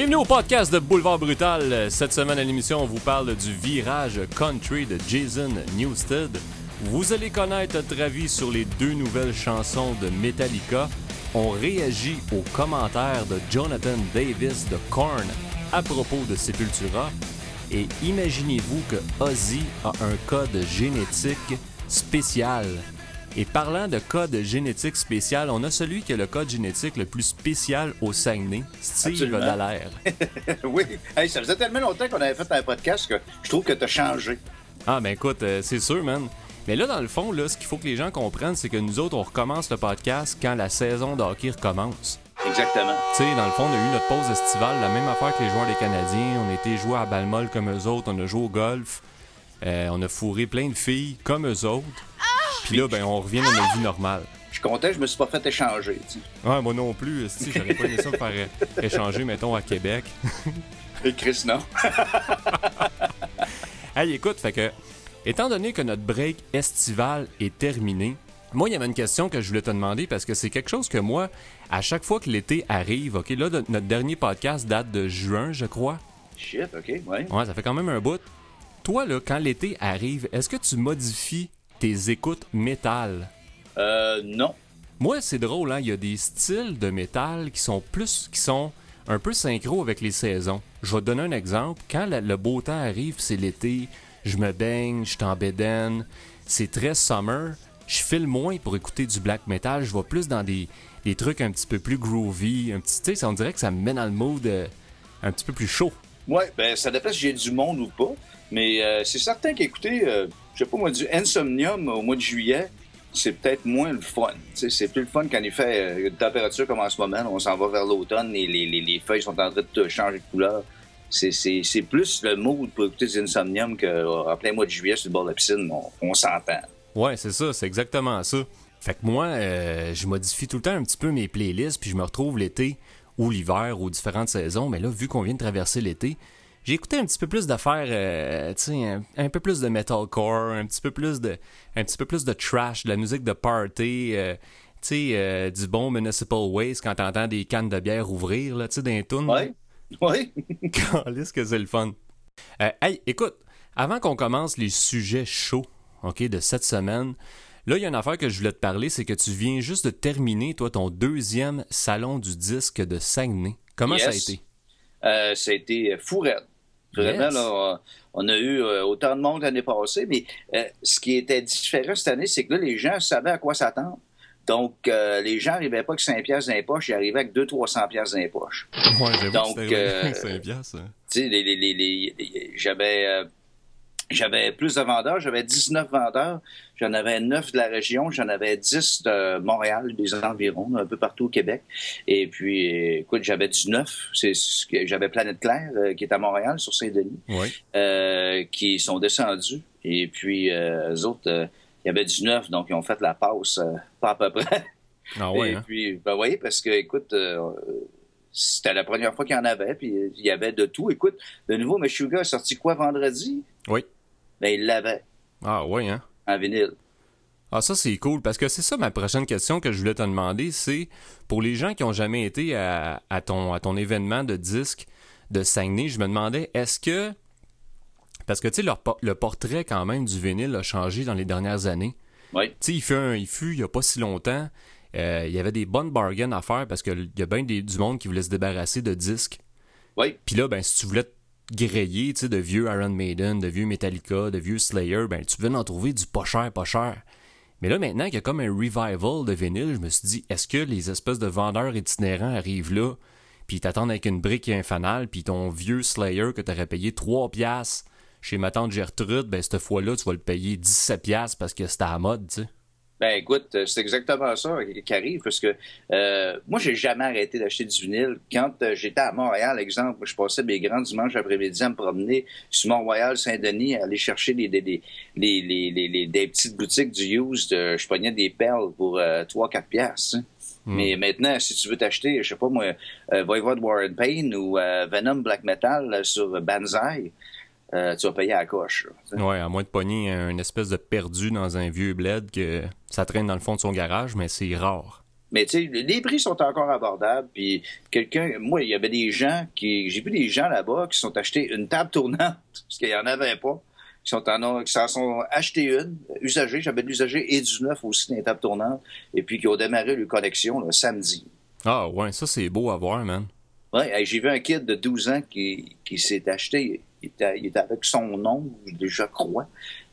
Bienvenue au podcast de Boulevard Brutal. Cette semaine à l'émission, on vous parle du virage country de Jason Newsted. Vous allez connaître notre avis sur les deux nouvelles chansons de Metallica. On réagit aux commentaires de Jonathan Davis de Korn à propos de Sepultura. Et imaginez-vous que Ozzy a un code génétique spécial. Et parlant de code génétique spécial, on a celui qui a le code génétique le plus spécial au Saguenay, Steve Absolument. Dallaire. oui. Hey, ça faisait tellement longtemps qu'on avait fait un podcast que je trouve que tu as changé. Ah ben écoute, euh, c'est sûr, man. Mais là, dans le fond, là, ce qu'il faut que les gens comprennent, c'est que nous autres, on recommence le podcast quand la saison de hockey recommence. Exactement. Tu sais, dans le fond, on a eu notre pause estivale, la même affaire que les joueurs des Canadiens. On a été jouer à Balmol comme eux autres, on a joué au golf, euh, on a fourré plein de filles comme eux autres. Puis là, ben, on revient dans notre vie normale. Je suis content, je me suis pas fait échanger. tu. Ouais, moi non plus, si j'aurais pas aimé ça me faire échanger, mettons, à Québec. Et Chris, non. Hey, écoute, fait que, étant donné que notre break estival est terminé, moi, il y avait une question que je voulais te demander parce que c'est quelque chose que moi, à chaque fois que l'été arrive, OK, là, notre dernier podcast date de juin, je crois. Shit, ok, ouais. Ouais, ça fait quand même un bout. Toi, là, quand l'été arrive, est-ce que tu modifies tes écoutes métal? Euh, non. Moi, c'est drôle, hein? Il y a des styles de métal qui sont plus, qui sont un peu synchro avec les saisons. Je vais te donner un exemple. Quand la- le beau temps arrive, c'est l'été, je me baigne, je suis en bédaine, c'est très summer. Je file moins pour écouter du black metal, je vais plus dans des, des trucs un petit peu plus groovy, un petit, tu sais, on dirait que ça me met dans le mood euh, un petit peu plus chaud. Ouais, ben ça dépend si j'ai du monde ou pas. Mais euh, c'est certain qu'écouter, euh, je sais pas moi, du Insomnium au mois de juillet, c'est peut-être moins le fun. C'est plus le fun quand il fait euh, une température comme en ce moment. On s'en va vers l'automne et les, les- les feuilles sont en train de changer de couleur. C'est- plus le mood pour écouter du Insomnium qu'en plein mois de juillet sur le bord de la piscine. On, s'entend. Ouais, c'est ça, c'est exactement ça. Fait que moi, euh, je modifie tout le temps un petit peu mes playlists, puis je me retrouve l'été ou l'hiver aux différentes saisons. Mais là, vu qu'on vient de traverser l'été, j'ai écouté un petit peu plus d'affaires, euh, tu sais, un, un peu plus de metalcore, un petit peu plus de, un petit peu plus de trash, de la musique de party, euh, tu sais, euh, du bon municipal waste quand t'entends des cannes de bière ouvrir, là, tu sais, d'un tune. Ouais. Ouais. Calisse que c'est le fun. Hey, écoute, avant qu'on commence les sujets chauds, OK, de cette semaine, là, il y a une affaire que je voulais te parler, c'est que tu viens juste de terminer, toi, ton deuxième salon du disque de Saguenay. Comment ça a été? Euh, ça a été fou raide. Vraiment, Yes. là, on a eu euh, autant de monde l'année passée, mais euh, ce qui était différent cette année, c'est que là, les gens savaient à quoi s'attendre. Donc, euh, les gens n'arrivaient pas avec 5 piastres dans les poches, ils arrivaient avec 200-300 piastres dans les poches. Ouais, j'avoue Donc, que c'était euh, c'est bien, ça. Tu sais, les, les, les, les- les- j'avais, euh, j'avais plus de vendeurs, j'avais 19 vendeurs, j'en avais 9 de la région, j'en avais 10 de Montréal, des environs, un peu partout au Québec. Et puis, écoute, j'avais du 9, c'est ce que j'avais Planète Claire, euh, qui est à Montréal, sur Saint-Denis, Oui. euh, qui sont descendus. Et puis, euh, eux autres, euh, il y avait du 9, donc ils ont fait la passe, pas à peu près. Ah ouais, Et hein? puis, ben voyez, parce que, écoute, c'était la première fois qu'il y en avait, puis il y avait de tout. Écoute, le nouveau Meshuga a sorti quoi vendredi? Oui. Ben, il l'avait Ah ouais, hein? en vinyle. Ah, ça, c'est cool, parce que c'est ça ma prochaine question que je voulais te demander, c'est pour les gens qui ont jamais été à, à ton, à ton événement de disque de Saguenay, je me demandais, est-ce que... Parce que, tu sais, le portrait, quand même, du vinyle a changé dans les dernières années. Oui. Tu sais, il fut, un- il fut, il y a pas si longtemps, euh, il y avait des bonnes bargains à faire, parce qu'il y a bien des- du monde qui voulait se débarrasser de disques. Oui. Puis là, ben, si tu voulais te griller, tu sais, de vieux Iron Maiden, de vieux Metallica, de vieux Slayer, ben, tu pouvais en trouver du pas cher, pas cher. Mais là, maintenant qu'il y a comme un revival de vinyle, je me suis dit, est-ce que les espèces de vendeurs itinérants arrivent là, puis t'attendent avec une brique et un fanal, puis ton vieux Slayer que t'aurais payé 3 piastres chez ma tante Gertrude, ben, cette fois-là, tu vas le payer 17 piastres parce que c'était à la mode, tu sais. Ben écoute, euh, c'est exactement ça qui arrive parce que euh, moi j'ai jamais arrêté d'acheter du vinyle. Quand euh, j'étais à Montréal, exemple, je passais mes grands dimanches après-midi à me promener sur Mont-Royal, Saint-Denis, à aller chercher des, des, des, les- les- les- les- des petites boutiques du used. euh, je pognais des perles pour euh, 3-4 piastres. hein. Mais maintenant, si tu veux t'acheter, je sais pas moi, euh, Voivode Warren Payne ou euh, Venom Black Metal euh, sur Banzai, euh, tu vas payer à la coche. là. Ouais, à moins de pogner une espèce de perdu dans un vieux bled que ça traîne dans le fond de son garage, mais c'est rare. Mais tu sais, les prix sont encore abordables. Puis quelqu'un, moi, il y avait des gens qui, j'ai vu des gens là-bas qui sont achetés une table tournante parce qu'il y en avait pas. Qui sont en, qui s'en sont achetés une usagée. J'avais de l'usagé et du neuf aussi dans les tables tournantes. Et puis qui ont démarré leur collection le samedi. Ah ouais, ça c'est beau à voir, man. Ouais, j'ai vu un kid de 12 ans qui, qui s'est acheté. Il était, il était, avec son nom, je crois.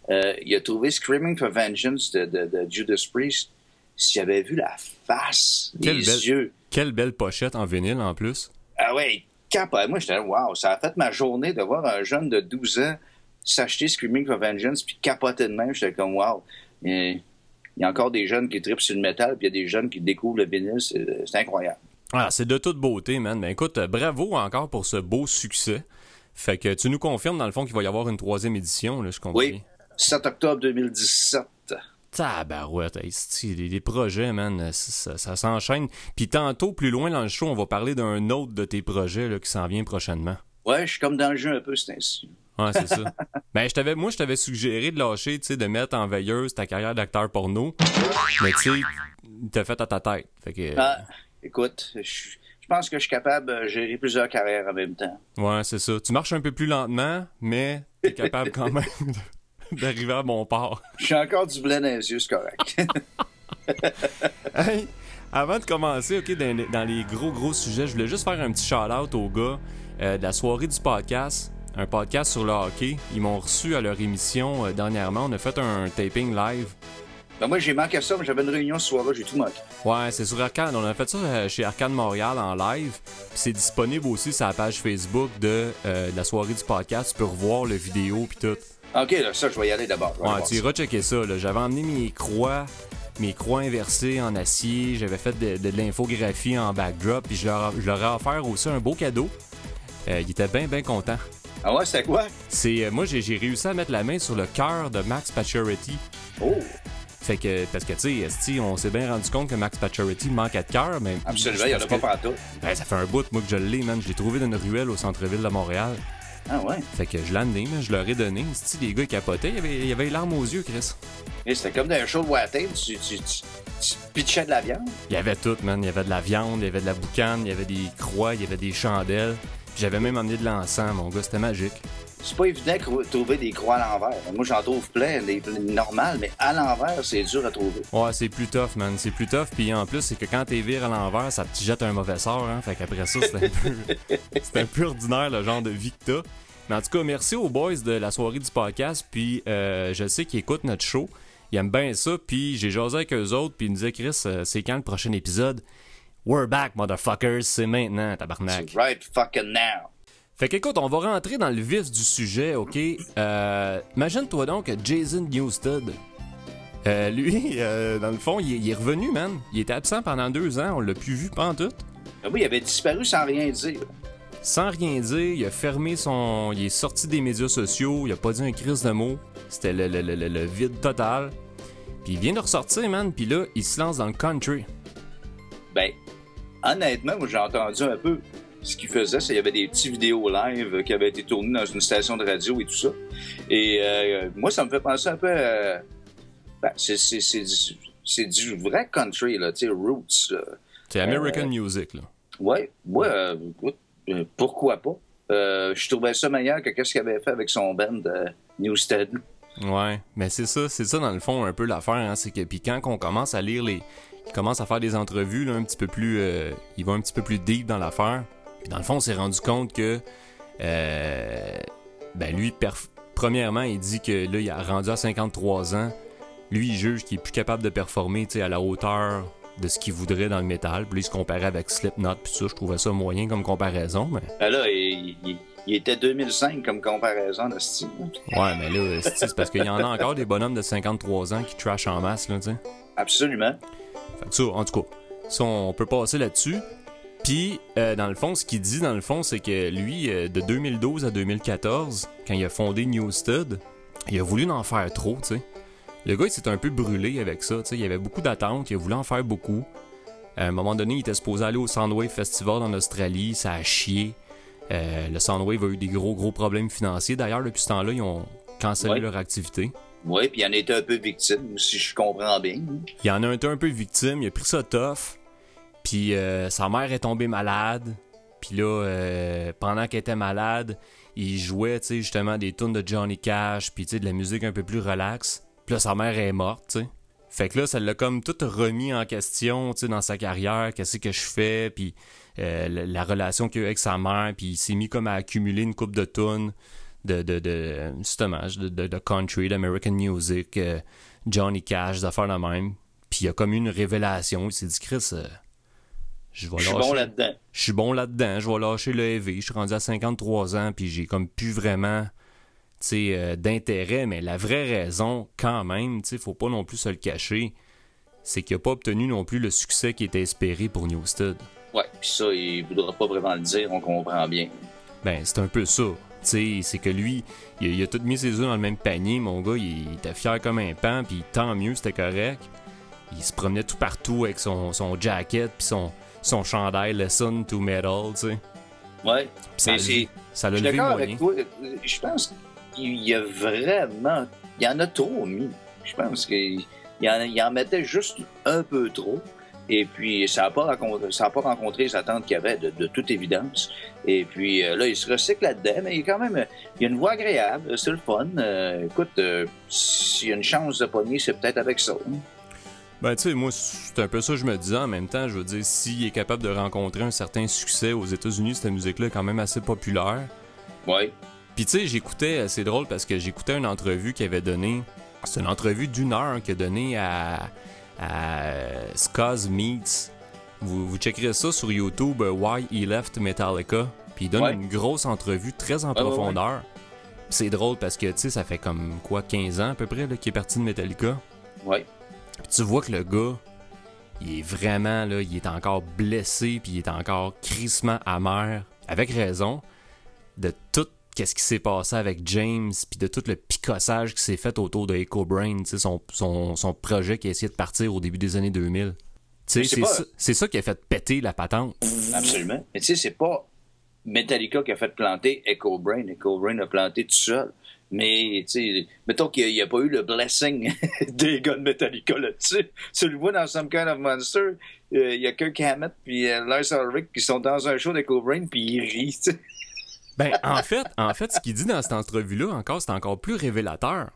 Euh, il a trouvé Screaming for Vengeance de, de, de Judas Priest si j'avais vu la face, quelle les belle, yeux. Quelle belle pochette en vinyle en plus. Ah ouais, capable. Moi, j'étais wow, ça a fait ma journée de voir un jeune de 12 ans s'acheter Screaming for Vengeance puis capoter de même. J'étais comme wow. il y a encore des jeunes qui tripent sur le métal, puis il y a des jeunes qui découvrent le vinyle. C'est incroyable. Ah, c'est de toute beauté, man. Ben écoute, bravo encore pour ce beau succès. Fait que tu nous confirmes, dans le fond, qu'il va y avoir une troisième édition, là, je comprends. Oui, 7 octobre 2017. Tabarouette, hey, les, les projets, man, ça, ça s'enchaîne. Puis tantôt, plus loin dans le show, on va parler d'un autre de tes projets là, qui s'en vient prochainement. Ouais, je suis comme dans le jeu un peu, c'est ainsi. Ouais, c'est ça. ben, je t'avais, moi, je t'avais suggéré de lâcher, tu sais, de mettre en veilleuse ta carrière d'acteur porno. Mais tu sais, t'as fait à ta tête. Fait que, ah, écoute, je, je pense que je suis capable de gérer plusieurs carrières en même temps. Ouais, c'est ça. Tu marches un peu plus lentement, mais t'es capable quand même d'arriver à mon port. Je suis encore du blé dans les yeux, c'est correct. hey, avant de commencer, OK, dans, dans, les gros, gros sujets, je voulais juste faire un petit shout-out aux gars euh, de la soirée du podcast. Un podcast sur le hockey. Ils m'ont reçu à leur émission euh, dernièrement. On a fait un taping live. Ben moi, j'ai manqué ça, mais j'avais une réunion ce soir-là, j'ai tout manqué. Ouais, c'est sur Arcade. On a fait ça euh, chez Arcade Montréal en live. Puis c'est disponible aussi sur la page Facebook de, euh, de la soirée du podcast. Tu peux revoir le vidéo puis tout. Ok, là, ça, je vais y aller d'abord. Ouais, tu iras checker ça. J'avais emmené mes croix, mes croix inversées en acier. J'avais fait de, de, de l'infographie en backdrop. Puis je leur, je leur ai offert aussi un beau cadeau. Euh, ils étaient bien, bien contents. Ah ouais, c'était quoi? C'est euh, moi j'ai réussi à mettre la main sur le cœur de Max Pacioretty. Oh! Fait que parce que tu sais, on s'est bien rendu compte que Max Pacioretty manquait de cœur, mais absolument, il y en a pas partout. Ben, ça fait un bout moi que je l'ai, man. Je l'ai trouvé dans une ruelle au centre-ville de Montréal. Ah ouais? Fait que je l'ai amené, mais je leur ai donné. Si les gars capotaient, il y avait, il y avait les larmes aux yeux, Chris. C'était comme dans un show de Water, tu, tu, tu, tu pitchais de la viande? Il y avait tout, man. Il y avait de la viande, il y avait de la boucane, il y avait des croix, il y avait des chandelles. J'avais même amené de l'encens, mon gars, c'était magique. C'est pas évident de trouver des croix à l'envers. Moi, j'en trouve plein, des normales, mais à l'envers, c'est dur à trouver. Ouais, c'est plus tough, man. C'est plus tough. Puis en plus, c'est que quand t'es vire à l'envers, ça te jette un mauvais sort. Hein? Fait qu'après ça, c'est un, peu... un peu ordinaire le genre de vie que t'as. Mais en tout cas, merci aux boys de la soirée du podcast. Puis euh, je sais qu'ils écoutent notre show. Ils aiment bien ça. Puis j'ai jasé avec eux autres. Puis ils nous disaient, Chris, euh, c'est quand le prochain épisode? We're back, motherfuckers. C'est maintenant, tabarnak. Right fucking now. Fait qu'écoute, on va rentrer dans le vif du sujet, OK? Euh, Imagine-toi donc Jason Newsted. Euh, lui, euh, dans le fond, il, il, est revenu, man. Il était absent pendant deux ans, on l'a plus vu pas en tout. Ah oui, il avait disparu sans rien dire. Sans rien dire, il a fermé son... Il est sorti des médias sociaux, il a pas dit un crise de mots. C'était le, le, le, le, vide total. Puis il vient de ressortir, man, puis là, il se lance dans le country. Ben, honnêtement, moi j'ai entendu un peu ce qu'il faisait, c'est qu'il y avait des petits vidéos live qui avaient été tournées dans une station de radio et tout ça. Et euh, moi, ça me fait penser un peu à... Ben, c'est du vrai country, là, tu sais, roots. C'est American euh, music, là. Ouais, ouais, euh, pourquoi pas? Euh, je trouvais ça meilleur que ce qu'il avait fait avec son band Newstead. Ouais, mais c'est ça, c'est ça dans le fond un peu l'affaire, hein, c'est que puis quand on commence à lire les, il commence à faire des entrevues là, un petit peu plus, euh, il va un petit peu plus deep dans l'affaire. Puis dans le fond, on s'est rendu compte que, euh, ben lui, premièrement, il dit que là, il a rendu à 53 ans. Lui, il juge qu'il est plus capable de performer, à la hauteur de ce qu'il voudrait dans le métal. Puis là, il se comparait avec Slipknot, puis ça, je trouvais ça moyen comme comparaison. Mais... Ben là, il, il, il, était 2005 comme comparaison de style. Ouais, mais là, c'est parce qu'il y en a encore des bonhommes de 53 ans qui trashent en masse, là, tu sais. Absolument. Fait que ça, en tout cas, ça, on peut passer là-dessus. Puis, euh, dans le fond, ce qu'il dit, dans le fond, c'est que lui, euh, de 2012 à 2014, quand il a fondé Newsted, il a voulu en faire trop, tu sais. Le gars, il s'est un peu brûlé avec ça, tu sais. Il y avait beaucoup d'attentes, il a voulu en faire beaucoup. À un moment donné, il était supposé aller au Soundwave Festival en Australie, ça a chié. Euh, le Soundwave a eu des gros, gros problèmes financiers. D'ailleurs, depuis ce temps-là, ils ont cancellé Ouais. leur activité. Oui, puis il en était un peu victime, si je comprends bien. Il en a été un peu victime, il a pris ça tough. Puis euh, sa mère est tombée malade. Puis là, euh, pendant qu'elle était malade, il jouait, justement des tunes de Johnny Cash, puis de la musique un peu plus relaxe. Puis là, sa mère est morte. Fait que là, ça l'a comme tout remis en question, dans sa carrière, qu'est-ce que je fais, puis euh, la, relation qu'il a eu avec sa mère, puis il s'est mis comme à accumuler une coupe de tunes de, de, de justement, de, country, d'American music, Johnny Cash, des affaires de même. Puis il a comme une révélation, il s'est dit, Chris, je vais suis bon là-dedans. Je suis bon là-dedans, je vais lâcher le EV, je suis rendu à 53 ans, puis j'ai comme plus vraiment euh, d'intérêt, mais la vraie raison, quand même, il faut pas non plus se le cacher, c'est qu'il n'a pas obtenu non plus le succès qui était espéré pour Newsted. Ouais, puis ça, il voudra pas vraiment le dire, on comprend bien. Ben, c'est un peu ça. C'est que lui, il a, tout mis ses œufs dans le même panier, mon gars, il, était fier comme un pan, puis tant mieux, c'était correct. Il se promenait tout partout avec son, son jacket, puis son, son chandail, le Sun to Metal, tu sais. Ouais, ça, ça l'a levé avec toi. Je pense il y a vraiment. Il y en a trop mis. Je pense qu'il en, en mettait juste un peu trop. Et puis, ça n'a pas, rencontré, pas rencontré les attentes qu'il y avait, de, toute évidence. Et puis, euh, là, il se recycle là-dedans, mais il, quand même, il a une voix agréable, c'est le fun. Euh, écoute, euh, s'il y a une chance de pogner, c'est peut-être avec ça. Hein. Ben, tu sais, moi, c'est un peu ça que je me disais en même temps. Je veux dire, s'il est capable de rencontrer un certain succès aux États-Unis, cette musique-là est quand même assez populaire. Oui. Puis tu sais, j'écoutais, euh, c'est drôle parce que j'écoutais une entrevue qu'il avait donnée. C'est une entrevue d'une heure qu'il a donnée à, à Scuzz Meets. Vous, vous checkerez ça sur YouTube, euh, Why He Left Metallica. Puis il donne une grosse entrevue très en profondeur. c'est drôle parce que, tu sais, ça fait comme quoi, 15 ans à peu près qu'il est parti de Metallica. Ouais. Puis tu vois que le gars, il est vraiment, là, il est encore blessé, puis il est encore crissement amer, avec raison, de tout qu'est-ce qui s'est passé avec James, puis de tout le picossage qui s'est fait autour de Echo Brain, son, son, son, projet qui a essayé de partir au début des années 2000. C'est ça, ça qui a fait péter la patente. Absolument. Mais tu sais, c'est pas Metallica qui a fait planter Echo Brain. Echo Brain a planté tout seul. Mais, tu sais, mettons qu'il n'y a, pas eu le blessing des gars de Metallica là-dessus. Tu le vois dans Some Kind of Monster, euh, il y a Kirk Hammett puis euh, Lars Ulrich qui sont dans un show d'Echo Brain puis ils rient, ben, en fait, en fait, ce qu'il dit dans cette entrevue-là, encore, c'est encore plus révélateur.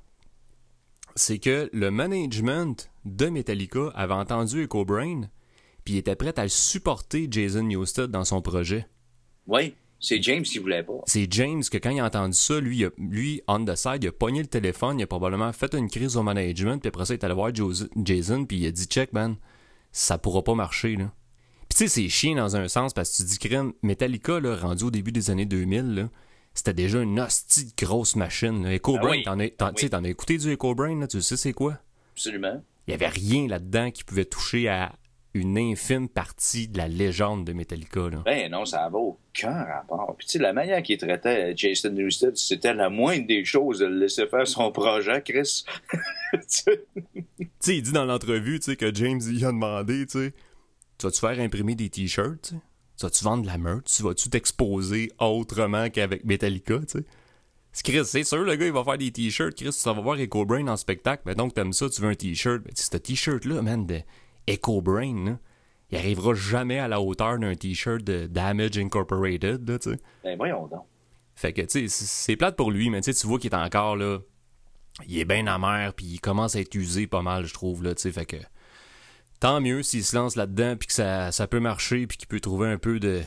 C'est que le management de Metallica avait entendu Echo Brain, puis il était prêt à supporter Jason Newsted dans son projet. Oui, c'est James qui voulait pas. C'est James que quand il a entendu ça, lui, lui, on the side, il a pogné le téléphone, il a probablement fait une crise au management, puis après ça, il est allé voir Jason, puis il a dit check, man, ça pourra pas marcher, là. Puis tu sais, c'est chiant dans un sens parce que tu dis crème, Metallica, là, rendu au début des années 2000, c'était déjà une hostie de grosse machine. Echo ah Brain, t'en as, écouté du Echo Brain, là, tu sais c'est quoi? Absolument. Il y avait rien là-dedans qui pouvait toucher à une infime partie de la légende de Metallica. Là. Ben non, ça n'avait aucun rapport. Puis tu sais, la manière qu'il traitait Jason Newsted, c'était la moindre des choses de le laisser faire son projet, Chris. tu sais, il dit dans l'entrevue que James y a demandé, tu sais, tu vas-tu faire imprimer des t-shirts? Tu vas-tu vendre de la meurtre? Tu vas-tu t'exposer autrement qu'avec Metallica? sais? Chris, c'est sûr, le gars, il va faire des t-shirts. Chris, tu vas voir Echo Brain en spectacle. Mais donc, t'aimes ça, tu veux un t-shirt. Mais ce t-shirt-là, man, de Echo Brain, il arrivera jamais à la hauteur d'un t-shirt de Damage Incorporated, là, tu sais. Ben, voyons donc. Fait que, tu sais, c'est plate pour lui, mais tu vois qu'il est encore, là, il est bien amer, puis il commence à être usé pas mal, je trouve, là, tu sais. Fait que tant mieux s'il se lance là-dedans, puis que ça, ça peut marcher, puis qu'il peut trouver un peu de,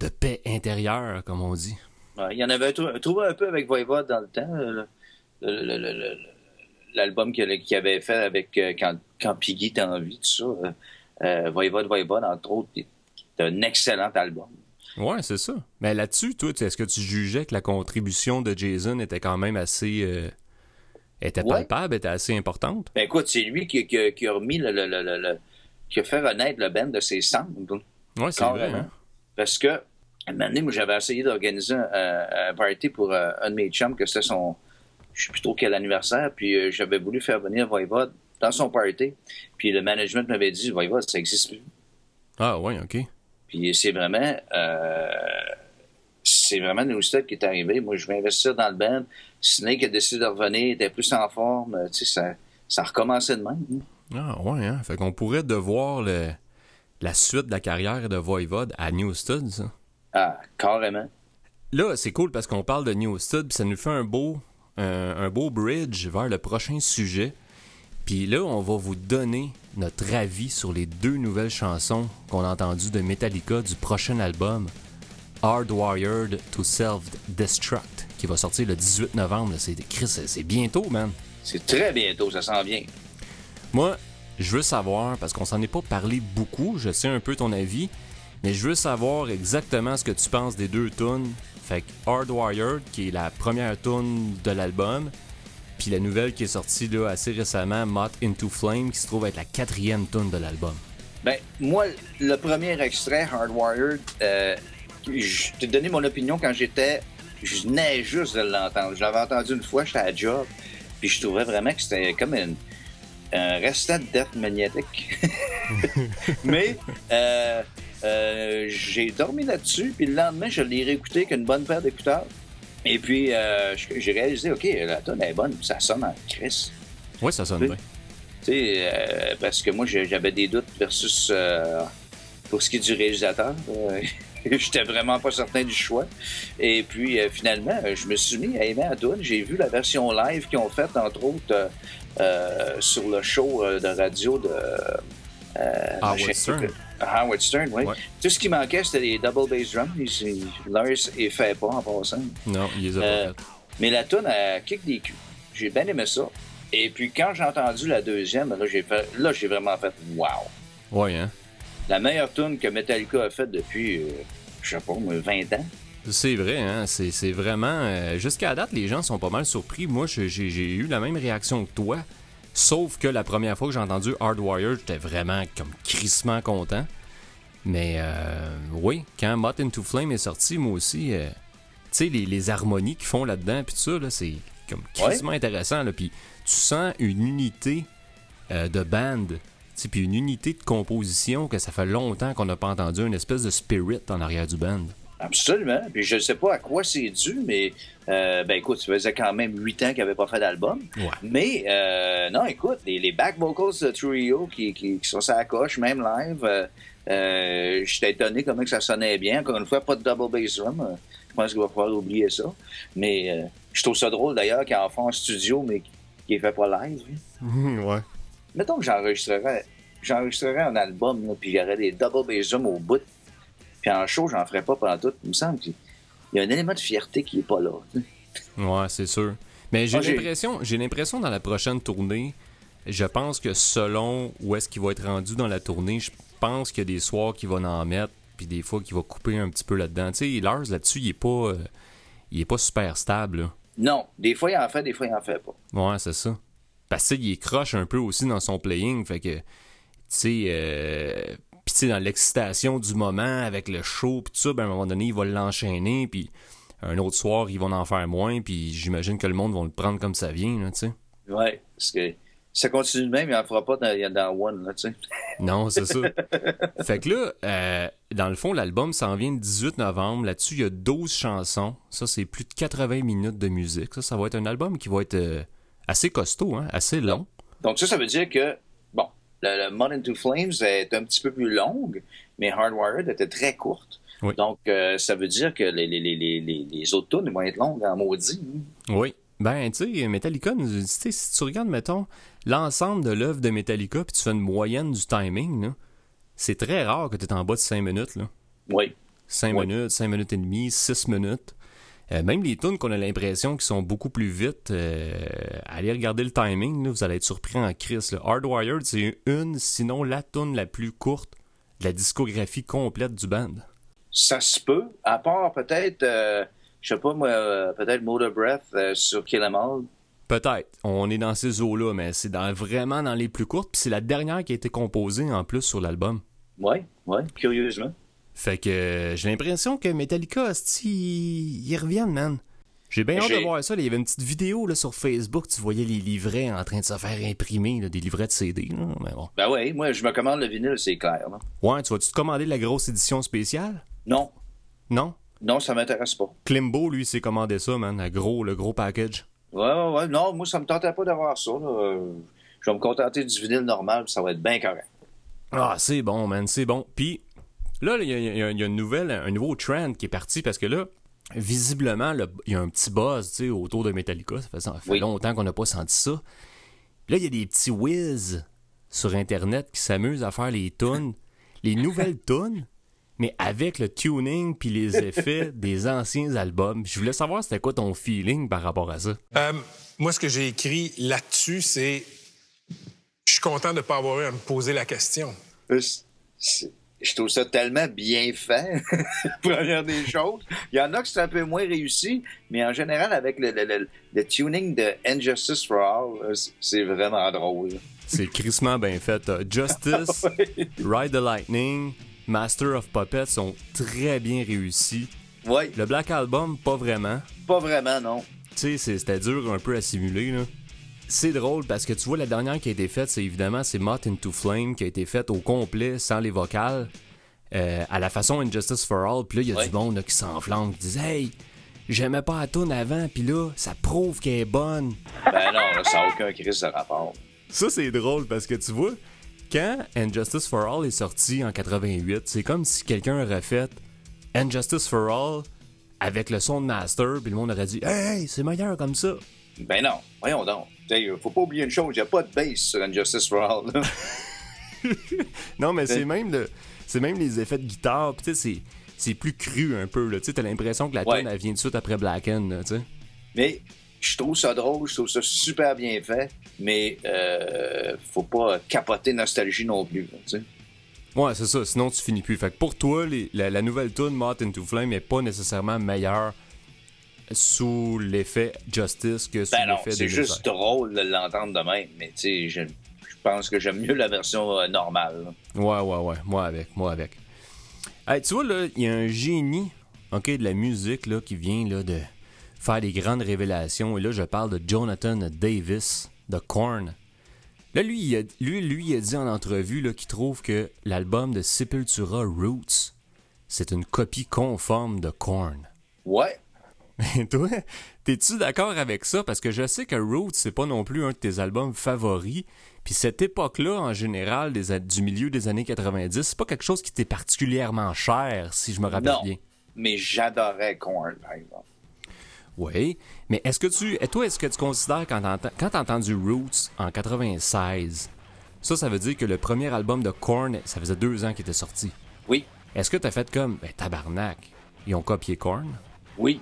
de paix intérieure, comme on dit. il y en avait trouvé un peu avec Voivod dans le temps, l'album qu'il avait fait avec euh, quand, quand Piggy était en vie, tout ça. Euh, euh Voivod, Voivod, entre autres, c'est un excellent album. Ouais, c'est ça. Mais là-dessus, toi, est-ce que tu jugeais que la contribution de Jason était quand même assez euh, était palpable, était assez importante? Ben écoute, c'est lui qui, qui, a remis le, le, qui a fait renaître le band de ses cendres. Oui, c'est vrai. Hein? Parce que, un moment donné, j'avais essayé d'organiser un, party pour euh, un de mes chums, que c'était son, je sais plus trop quel anniversaire, puis euh, j'avais voulu faire venir Voivod dans son party. Puis le management m'avait dit, Voivod, ça n'existe plus. Ah, ouais, OK. Puis c'est vraiment, euh, c'est vraiment Newstead qui est arrivé. Moi, je vais investir dans le band. Snake a décidé de revenir, il était plus en forme. Tu sais, ça, ça recommençait de même. Hein. Ah ouais, hein? Fait qu'on pourrait devoir le, la suite de la carrière de Voivod à Newsted, ça. Ah, carrément. Là, c'est cool parce qu'on parle de Newsted, puis ça nous fait un beau, un, un beau bridge vers le prochain sujet. Puis là, on va vous donner notre avis sur les deux nouvelles chansons qu'on a entendues de Metallica du prochain album, Hardwired to Self-Destruct, qui va sortir le 18 novembre. C'est c'est bientôt, man. C'est très bientôt, ça s'en vient. Moi, je veux savoir, parce qu'on s'en est pas parlé beaucoup, je sais un peu ton avis, mais je veux savoir exactement ce que tu penses des deux tunes. Fait que Hardwired, qui est la première tune de l'album, puis la nouvelle qui est sortie là, assez récemment, Moth Into Flame, qui se trouve être la quatrième tune de l'album. Ben, moi, le premier extrait, Hardwired, euh, je t'ai donné mon opinion quand j'étais. Je venais juste de l'entendre. Je l'avais entendu une fois, j'étais à job, puis je trouvais vraiment que c'était comme un restant de death magnétique. Mais euh, euh, j'ai dormi là-dessus, puis le lendemain, je l'ai réécouté avec une bonne paire d'écouteurs. Et puis, euh, j'ai réalisé, OK, la tonne est bonne, ça sonne en crise. Oui, ça sonne bien. Tu sais, euh, parce que moi, j'avais des doutes versus euh, pour ce qui est du réalisateur. J'étais vraiment pas certain du choix. Et puis, finalement, je me suis mis à aimer la tune. J'ai vu la version live qu'ils ont faite, entre autres, sur le show de radio de... euh, je Howard Stern, oui. Ouais. Tout ce qui manquait, c'était les double bass drums. Il- il- Lars ne fait pas en passant. Non, il les a Euh, pas faites. Mais la tune a kick des culs. J'ai bien aimé ça. Et puis quand j'ai entendu la deuxième, là j'ai fait là j'ai vraiment fait wow. Ouais, hein. La meilleure tune que Metallica a faite depuis euh, je sais pas moi, 20 ans. C'est vrai, hein? c'est vraiment... euh, Jusqu'à date, les gens sont pas mal surpris. Moi, j'ai eu la même réaction que toi. Sauf que la première fois que j'ai entendu Hardwired, j'étais vraiment comme crissement content. Mais euh, oui, quand Moth Into Flame est sorti, moi aussi, euh, tu sais, les, les harmonies qu'ils font là-dedans, puis tout ça, là, c'est comme crissement intéressant. Là, puis tu sens une unité euh, de band, tu sais, puis une unité de composition que ça fait longtemps qu'on n'a pas entendu, une espèce de spirit en arrière du band. Absolument. Puis je ne sais pas à quoi c'est dû, mais euh, ben écoute, ça faisait quand même 8 ans qu'il n'avait pas fait d'album. Ouais. Mais euh, non, écoute, les, les back vocals de Trio qui, qui, qui sont sur la coche, même live, euh, j'étais étonné comment que ça sonnait bien. Encore une fois, pas de double bass drum. Euh, Je pense qu'il va falloir oublier ça. Mais euh, je trouve ça drôle d'ailleurs qu'il en fait en studio, mais qui est fait pas live. hein. ouais. Mettons que j'enregistrerais, j'enregistrerais un album, là, puis il y aurait des double bass drums au bout. Puis en show, j'en ferais pas pendant tout. Il me semble qu'il y a un élément de fierté qui est pas là. Ouais, c'est sûr. Mais j'ai- l'impression, j'ai l'impression dans la prochaine tournée, je pense que selon où est-ce qu'il va être rendu dans la tournée, je pense qu'il y a des soirs qu'il va en mettre, puis des fois qu'il va couper un petit peu là-dedans. Tu sais, Lars là-dessus, il est pas, euh, il est pas super stable. là. Non, des fois il en fait, des fois il en fait pas. Ouais, c'est ça. Parce que il est croche un peu aussi dans son playing, fait que, tu sais, euh, puis tu sais, dans l'excitation du moment, avec le show, puis tout ça, ben, à un moment donné, il va l'enchaîner, puis un autre soir, ils vont en faire moins, puis j'imagine que le monde va le prendre comme ça vient, là, tu sais. Ouais, parce que ça continue de même, il en fera pas dans, dans One, là, tu sais. Non, c'est ça. fait que là, euh, dans le fond, l'album s'en vient le 18 novembre. Là-dessus, il y a 12 chansons. Ça, c'est plus de 80 minutes de musique. Ça, ça va être un album qui va être euh, assez costaud, hein, assez long. Donc ça, ça veut dire que, bon, le, le Mud into Flames est un petit peu plus longue, mais Hardwired était très courte. Oui. Donc, euh, ça veut dire que les, les, les, les, les- les autres tunes vont être longues en maudit. hein. Oui. Ben, tu sais, Metallica, nous- si tu regardes, mettons, l'ensemble de l'œuvre de Metallica, puis tu fais une moyenne du timing, c'est très rare que tu es en bas de 5 minutes. Là. Oui. 5 Ouais. minutes, 5 minutes et demie, 6 minutes. Euh, même les tunes qu'on a l'impression qu'ils sont beaucoup plus vite, euh, allez regarder le timing, là, vous allez être surpris en crise. Hardwired, c'est une, sinon la tune la plus courte de la discographie complète du band. Ça se peut, à part peut-être, euh, je sais pas moi, euh, peut-être Motor Breath euh, sur Kill 'Em All. Peut-être, on est dans ces eaux-là, mais c'est dans- vraiment dans les plus courtes, puis c'est la dernière qui a été composée en plus sur l'album. Oui, oui, curieusement. Fait que euh, j'ai l'impression que Metallica, ils reviennent, man. J'ai bien hâte de voir ça. Il y avait une petite vidéo là, sur Facebook, tu voyais les livrets en train de se faire imprimer, là, des livrets de CD. là. Mais bon. Ben oui, moi, je me commande le vinyle, c'est clair. là. Ouais, tu vas-tu te commander la grosse édition spéciale? Non, Non? Non, ça m'intéresse pas. Klimbo, lui, s'est commandé ça, man. Le gros, le gros package. Ouais, ouais, ouais. Non, moi, ça me tentait pas d'avoir ça. là. Je vais me contenter du vinyle normal, ça va être bien correct. Ah, c'est bon, man, c'est bon. Puis là, il y, a une nouvelle, un nouveau trend qui est parti parce que là, visiblement, il y a un petit buzz autour de Metallica. Ça fait, longtemps qu'on n'a pas senti ça. là, il y a des petits whiz sur Internet qui s'amusent à faire les tunes, les nouvelles tunes, mais avec le tuning puis les effets des anciens albums. Je voulais savoir c'était quoi ton feeling par rapport à ça. Euh, moi, ce que j'ai écrit là-dessus, c'est je suis content de ne pas avoir eu à me poser la question. Je trouve ça tellement bien fait, première des choses. Il y en a qui sont un peu moins réussis, mais en général, avec le, tuning de Injustice for All, c'est vraiment drôle. C'est crissement bien fait. Justice, Ride the Lightning, Master of Puppets sont très bien réussis. Oui. Le Black Album, pas vraiment. Pas vraiment, non. Tu sais, c'était dur un peu à simuler, là. C'est drôle parce que tu vois, la dernière qui a été faite, c'est évidemment c'est Moth into Flame qui a été faite au complet, sans les vocales, euh, à la façon Injustice for All. Puis là, il y a du monde qui s'enflamme, qui dit Hey, j'aimais pas la tune avant, puis là, ça prouve qu'elle est bonne. Ben non, ça n'a aucun crise de rapport. Ça, c'est drôle parce que tu vois, quand Injustice for All est sorti en 88, c'est comme si quelqu'un aurait fait Injustice for All avec le son de Master, puis le monde aurait dit Hey, c'est meilleur comme ça. Ben non, voyons donc. Faut pas oublier une chose, il n'y a pas de bass sur Injustice for All. non, mais c'est même, le, même les effets de guitare, tu sais, c'est plus cru un peu. Tu as l'impression que la ouais. elle vient tout de suite après Blacken. sais. Mais je trouve ça drôle, je trouve ça super bien fait, mais euh, faut pas capoter nostalgie non plus. Ouais, c'est ça, sinon tu finis plus. Fait que pour toi, la, nouvelle tune Moth into Flame n'est pas nécessairement meilleure sous l'effet Justice que sous ben l'effet C'est juste drôle de l'entendre de même, mais tu sais, je, pense que j'aime mieux la version euh, normale. Ouais, ouais, ouais, moi avec, moi avec. Hey, tu vois, là, il y a un génie ok, de la musique là, qui vient là, de faire des grandes révélations. Et là, je parle de Jonathan Davis de Korn. Là, lui, il a, lui, lui, a dit en entrevue qu'il trouve que l'album de Sepultura Roots, c'est une copie conforme de Korn. Ouais. Mais toi, t'es-tu d'accord avec ça? Parce que je sais que Roots, c'est pas non plus un de tes albums favoris. Puis cette époque-là, en général, du milieu des années 90, c'est pas quelque chose qui t'est particulièrement cher, si je me rappelle non, bien. Mais j'adorais Korn, par exemple. Oui, mais est-ce que tu. Et toi, est-ce que tu considères quand tu as entendu Roots en 96, ça, ça veut dire que le premier album de Korn, ça faisait deux ans qu'il était sorti? Oui. Est-ce que tu as fait comme, ben, tabarnak, ils ont copié Korn? Oui.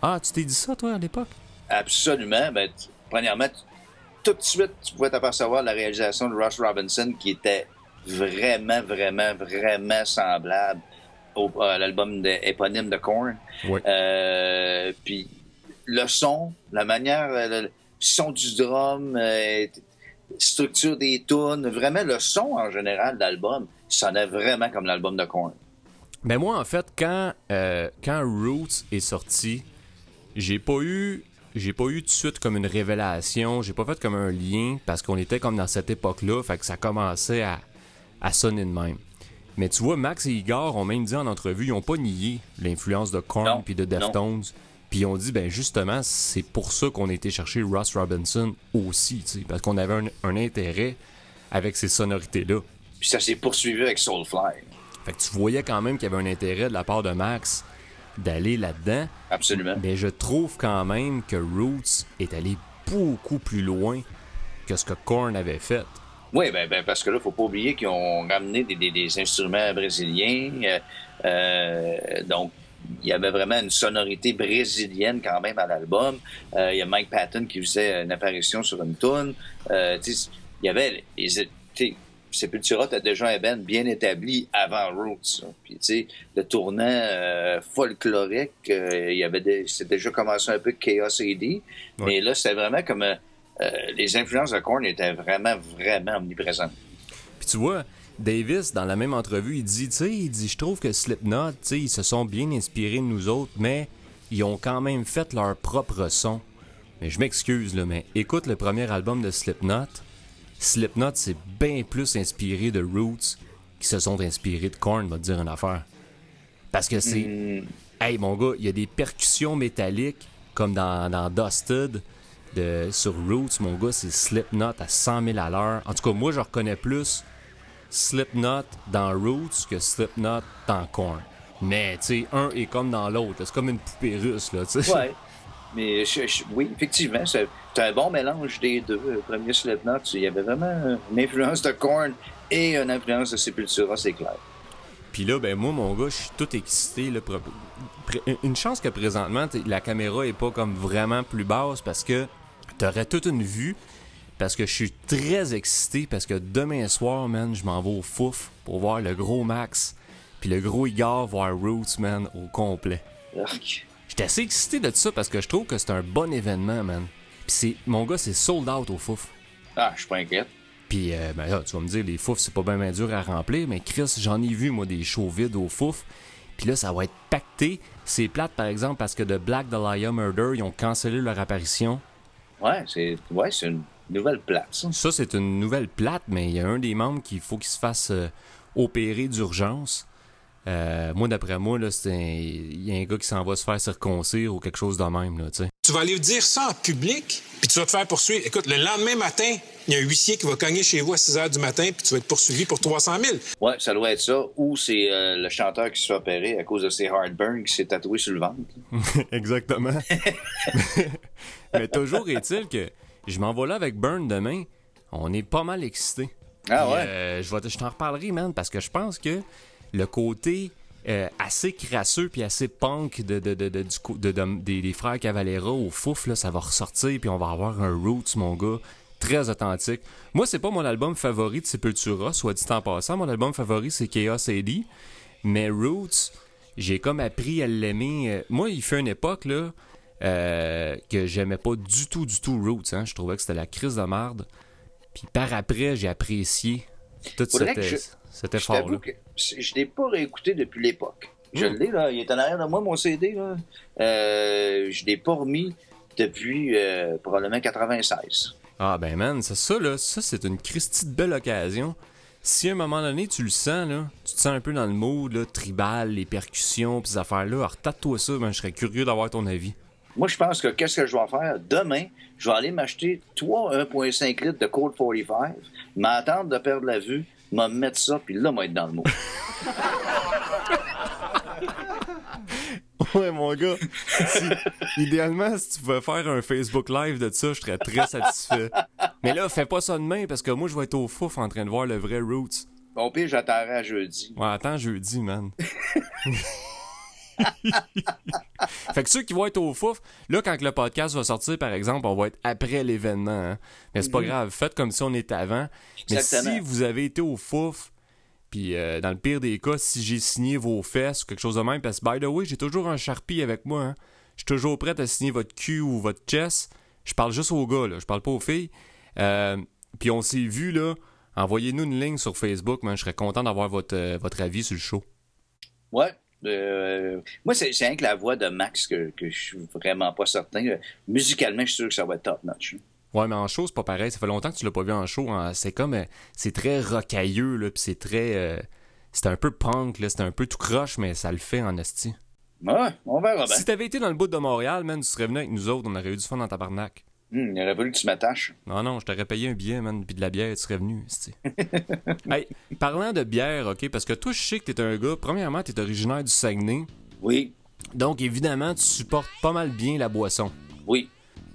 Ah, tu t'es dit ça, toi, à l'époque? Absolument. Ben, premièrement, tout de suite, tu pouvais t'apercevoir la réalisation de Ross Robinson qui était vraiment, vraiment, vraiment semblable à l'album éponyme de Korn. Oui. Euh, puis le son, la manière, le son du drum, euh, structure des tunes, vraiment le son en général de l'album, sonnait vraiment comme l'album de Korn. Ben moi, en fait, quand, euh, quand Roots est sorti, j'ai pas eu j'ai pas eu tout de suite comme une révélation, j'ai pas fait comme un lien parce qu'on était comme dans cette époque-là, fait que ça commençait à, à sonner de même. Mais tu vois, Max et Igor ont même dit en entrevue, ils ont pas nié l'influence de Korn puis de Deftones. Puis on dit, ben justement, c'est pour ça qu'on a été chercher Ross Robinson aussi, parce qu'on avait un, intérêt avec ces sonorités-là. Puis ça s'est poursuivi avec Soulfly. Fait que tu voyais quand même qu'il y avait un intérêt de la part de Max d'aller là-dedans. Absolument. Mais je trouve quand même que Roots est allé beaucoup plus loin que ce que Korn avait fait. Oui, ben, ben, parce que là, il faut pas oublier qu'ils ont ramené des, instruments brésiliens. Euh, euh, donc, il y avait vraiment une sonorité brésilienne quand même à l'album. Euh, il y a Mike Patton qui faisait une apparition sur une tune. il y avait les, Sepultura a déjà un band bien établi avant Roots. Puis, tu sais, le tournant folklorique, il y avait c'était déjà commencé un peu Chaos AD. Mais là, c'était vraiment comme euh, les influences de Korn étaient vraiment, vraiment omniprésentes. Puis tu vois, Davis, dans la même entrevue, il dit, tu sais, il dit, je trouve que Slipknot, tu sais, ils se sont bien inspirés de nous autres, mais ils ont quand même fait leur propre son. Mais je m'excuse, là, mais écoute le premier album de Slipknot. Slipknot, c'est bien plus inspiré de Roots qui se sont inspirés de Korn, va te dire une affaire. Parce que c'est... Hmm. Hey, mon gars, il y a des percussions métalliques, comme dans, dans Dusted, de, sur Roots, mon gars, c'est Slipknot à 100 000 à l'heure. En tout cas, moi, je reconnais plus Slipknot dans Roots que Slipknot dans Korn. Mais, tu sais, un est comme dans l'autre. C'est comme une poupée russe, là, tu sais. Ouais. Mais oui, effectivement, c'est un bon mélange des deux. Le premier Slipknot, il y avait vraiment une influence de Korn et une influence de Sepultura, c'est clair. Puis là, ben moi, mon gars, je suis tout excité. Là, une chance que présentement, la caméra est pas comme vraiment plus basse parce que t'aurais toute une vue. Parce que je suis très excité parce que demain soir, man, je m'en vais au Fouf pour voir le gros Max. Puis le gros Igor voir Roots, man, au complet. J'étais assez excité de ça parce que je trouve que c'est un bon événement, man. Puis c'est, mon gars, c'est sold out au Fouf. Ah, je suis pas inquiète. Puis, euh, ben là, tu vas me dire, les fouf, c'est pas bien dur à remplir, mais Chris, j'en ai vu, moi, des shows vides au fouf. Puis là, ça va être pacté. C'est plate, par exemple, parce que de Black Dahlia Murder, ils ont cancellé leur apparition. Ouais, c'est ouais, une nouvelle plate, ça. Ça, c'est une nouvelle plate, mais il y a un des membres qu'il faut qu'il se fasse euh, opérer d'urgence. Euh, moi, d'après moi, il y a un gars qui s'en va se faire circoncire ou quelque chose de même. Là, tu vas aller dire ça en public, puis tu vas te faire poursuivre. Écoute, le lendemain matin, il y a un huissier qui va cogner chez vous à 6 h du matin, puis tu vas être poursuivi pour 300 000. Oui, ça doit être ça. Ou c'est euh, le chanteur qui se fait opérer à cause de ses heartburns qui s'est tatoué sur le ventre. Exactement. Mais toujours est-il que je m'en vais là avec Burn demain. On est pas mal excités. Ah ouais? Euh, je, je t'en reparlerai, man, parce que je pense que le côté euh, assez crasseux puis assez punk de, de, du, des, frères Cavalera au fouf, là, ça va ressortir puis on va avoir un Roots, mon gars, très authentique. Moi, c'est pas mon album favori de Sepultura, soit dit en passant. Mon album favori, c'est Chaos AD. Mais Roots, j'ai comme appris à l'aimer. Euh, moi, il fait une époque, là, euh, que j'aimais pas du tout, du tout Roots. Hein. Je trouvais que c'était la crise de merde. Puis par après, j'ai apprécié toute cette... C'était fort, là. je l'ai pas réécouté depuis l'époque. Je hmm. l'ai, là. Il est en arrière de moi, mon CD, là. Euh, je l'ai pas remis depuis euh, probablement 96. Ah, ben, man, c'est ça, là. Ça, c'est une Christie de belle occasion. Si à un moment donné, tu le sens, là, tu te sens un peu dans le mood, là, tribal, les percussions, pis ces affaires-là, alors toi ça, ben, je serais curieux d'avoir ton avis. Moi, je pense que qu'est-ce que je vais faire? Demain, je vais aller m'acheter trois 1,5 litres de Cold 45, m'attendre de perdre la vue, m'a mettre ça, puis là, m'a être dans le mot. ouais, mon gars. idéalement, si tu veux faire un Facebook Live de ça, je serais très satisfait. Mais là, fais pas ça demain, parce que moi, je vais être au fouf en train de voir le vrai Roots. Bon, pire, j'attendrai à jeudi. Ouais, attends jeudi, man. fait que ceux qui vont être au fouf, là, quand le podcast va sortir, par exemple, on va être après l'événement. Hein. Mais c'est pas mhm. grave, faites comme si on était avant. Mais si vous avez été au fouf, puis euh, dans le pire des cas, si j'ai signé vos fesses ou quelque chose de même, parce que by the way, j'ai toujours un Sharpie avec moi. Hein. Je suis toujours prêt à signer votre cul ou votre chest. Je parle juste aux gars, là. Je parle pas aux filles. Euh, puis on s'est vu, là. Envoyez-nous une ligne sur Facebook, man. Je serais content d'avoir votre, euh, votre avis sur le show. Ouais, euh, moi, c'est rien que la voix de Max que, que je suis vraiment pas certain. Euh, musicalement, je suis sûr que ça va être top notch. Ouais, mais en show, c'est pas pareil. Ça fait longtemps que tu l'as pas vu en show. Hein. C'est comme. Euh, c'est très rocailleux, là, puis c'est très. c'est un peu punk, là. C'est un peu tout croche, mais ça le fait en esti. Ouais, on verra bien. Si t'avais été dans le bout de Montréal, man, tu serais venu avec nous autres, on aurait eu du fun dans tabarnak. Hum, il aurait fallu que tu m'attaches. Non, non, je t'aurais payé un billet, man, puis de la bière, tu serais venu. hey, parlant de bière, OK, parce que toi, je sais que t'es un gars, premièrement, t'es originaire du Saguenay. Oui. Donc, évidemment, tu supportes pas mal bien la boisson. Oui.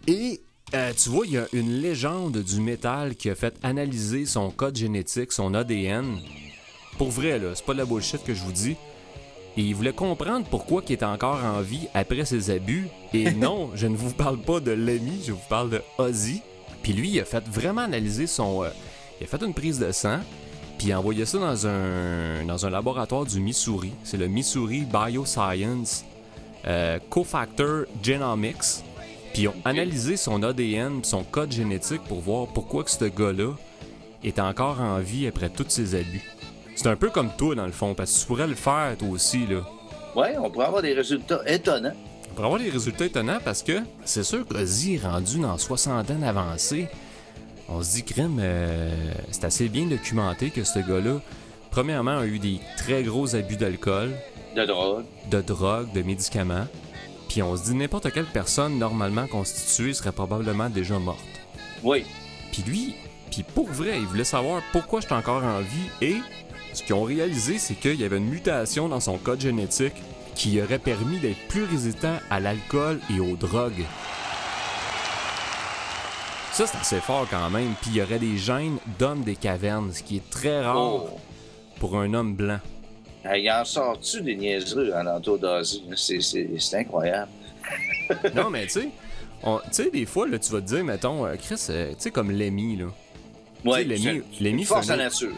Et euh, tu vois, il y a une légende du métal qui a fait analyser son code génétique, son ADN. Pour vrai, là, c'est pas de la bullshit que je vous dis. Et il voulait comprendre pourquoi il était encore en vie après ses abus. Et non, je ne vous parle pas de l'ami, je vous parle de Ozzy. Puis lui, il a fait vraiment analyser son... Euh, il a fait une prise de sang, puis il a envoyé ça dans un, dans un laboratoire du Missouri. C'est le Missouri Bioscience euh, Cofactor Genomics. Puis ils ont analysé son ADN, son code génétique pour voir pourquoi que ce gars-là est encore en vie après tous ses abus. C'est un peu comme toi, dans le fond, parce que tu pourrais le faire, toi aussi, là. Ouais, on pourrait avoir des résultats étonnants. On pourrait avoir des résultats étonnants parce que c'est sûr est rendu dans 60 ans avancée. On se dit, crème, euh, c'est assez bien documenté que ce gars-là, premièrement, a eu des très gros abus d'alcool. De drogue. De drogue, de médicaments. Puis on se dit, n'importe quelle personne normalement constituée serait probablement déjà morte. Oui. Puis lui, Puis pour vrai, ils voulaient savoir pourquoi j'étais encore en vie et ce qu'ils ont réalisé, c'est qu'il y avait une mutation dans son code génétique qui aurait permis d'être plus résistant à l'alcool et aux drogues. Ça, c'est assez fort quand même. Puis il y aurait des gènes d'hommes des cavernes, ce qui est très rare Oh. pour un homme blanc. Il en sort-tu des niaiseries à l'entour d'Asie? C'est- incroyable. non, mais tu sais, des fois, là, tu vas te dire, mettons, euh, Chris, euh, tu sais, comme Lemmy, là. Ouais, Lemmy- Lemmy, force à nature.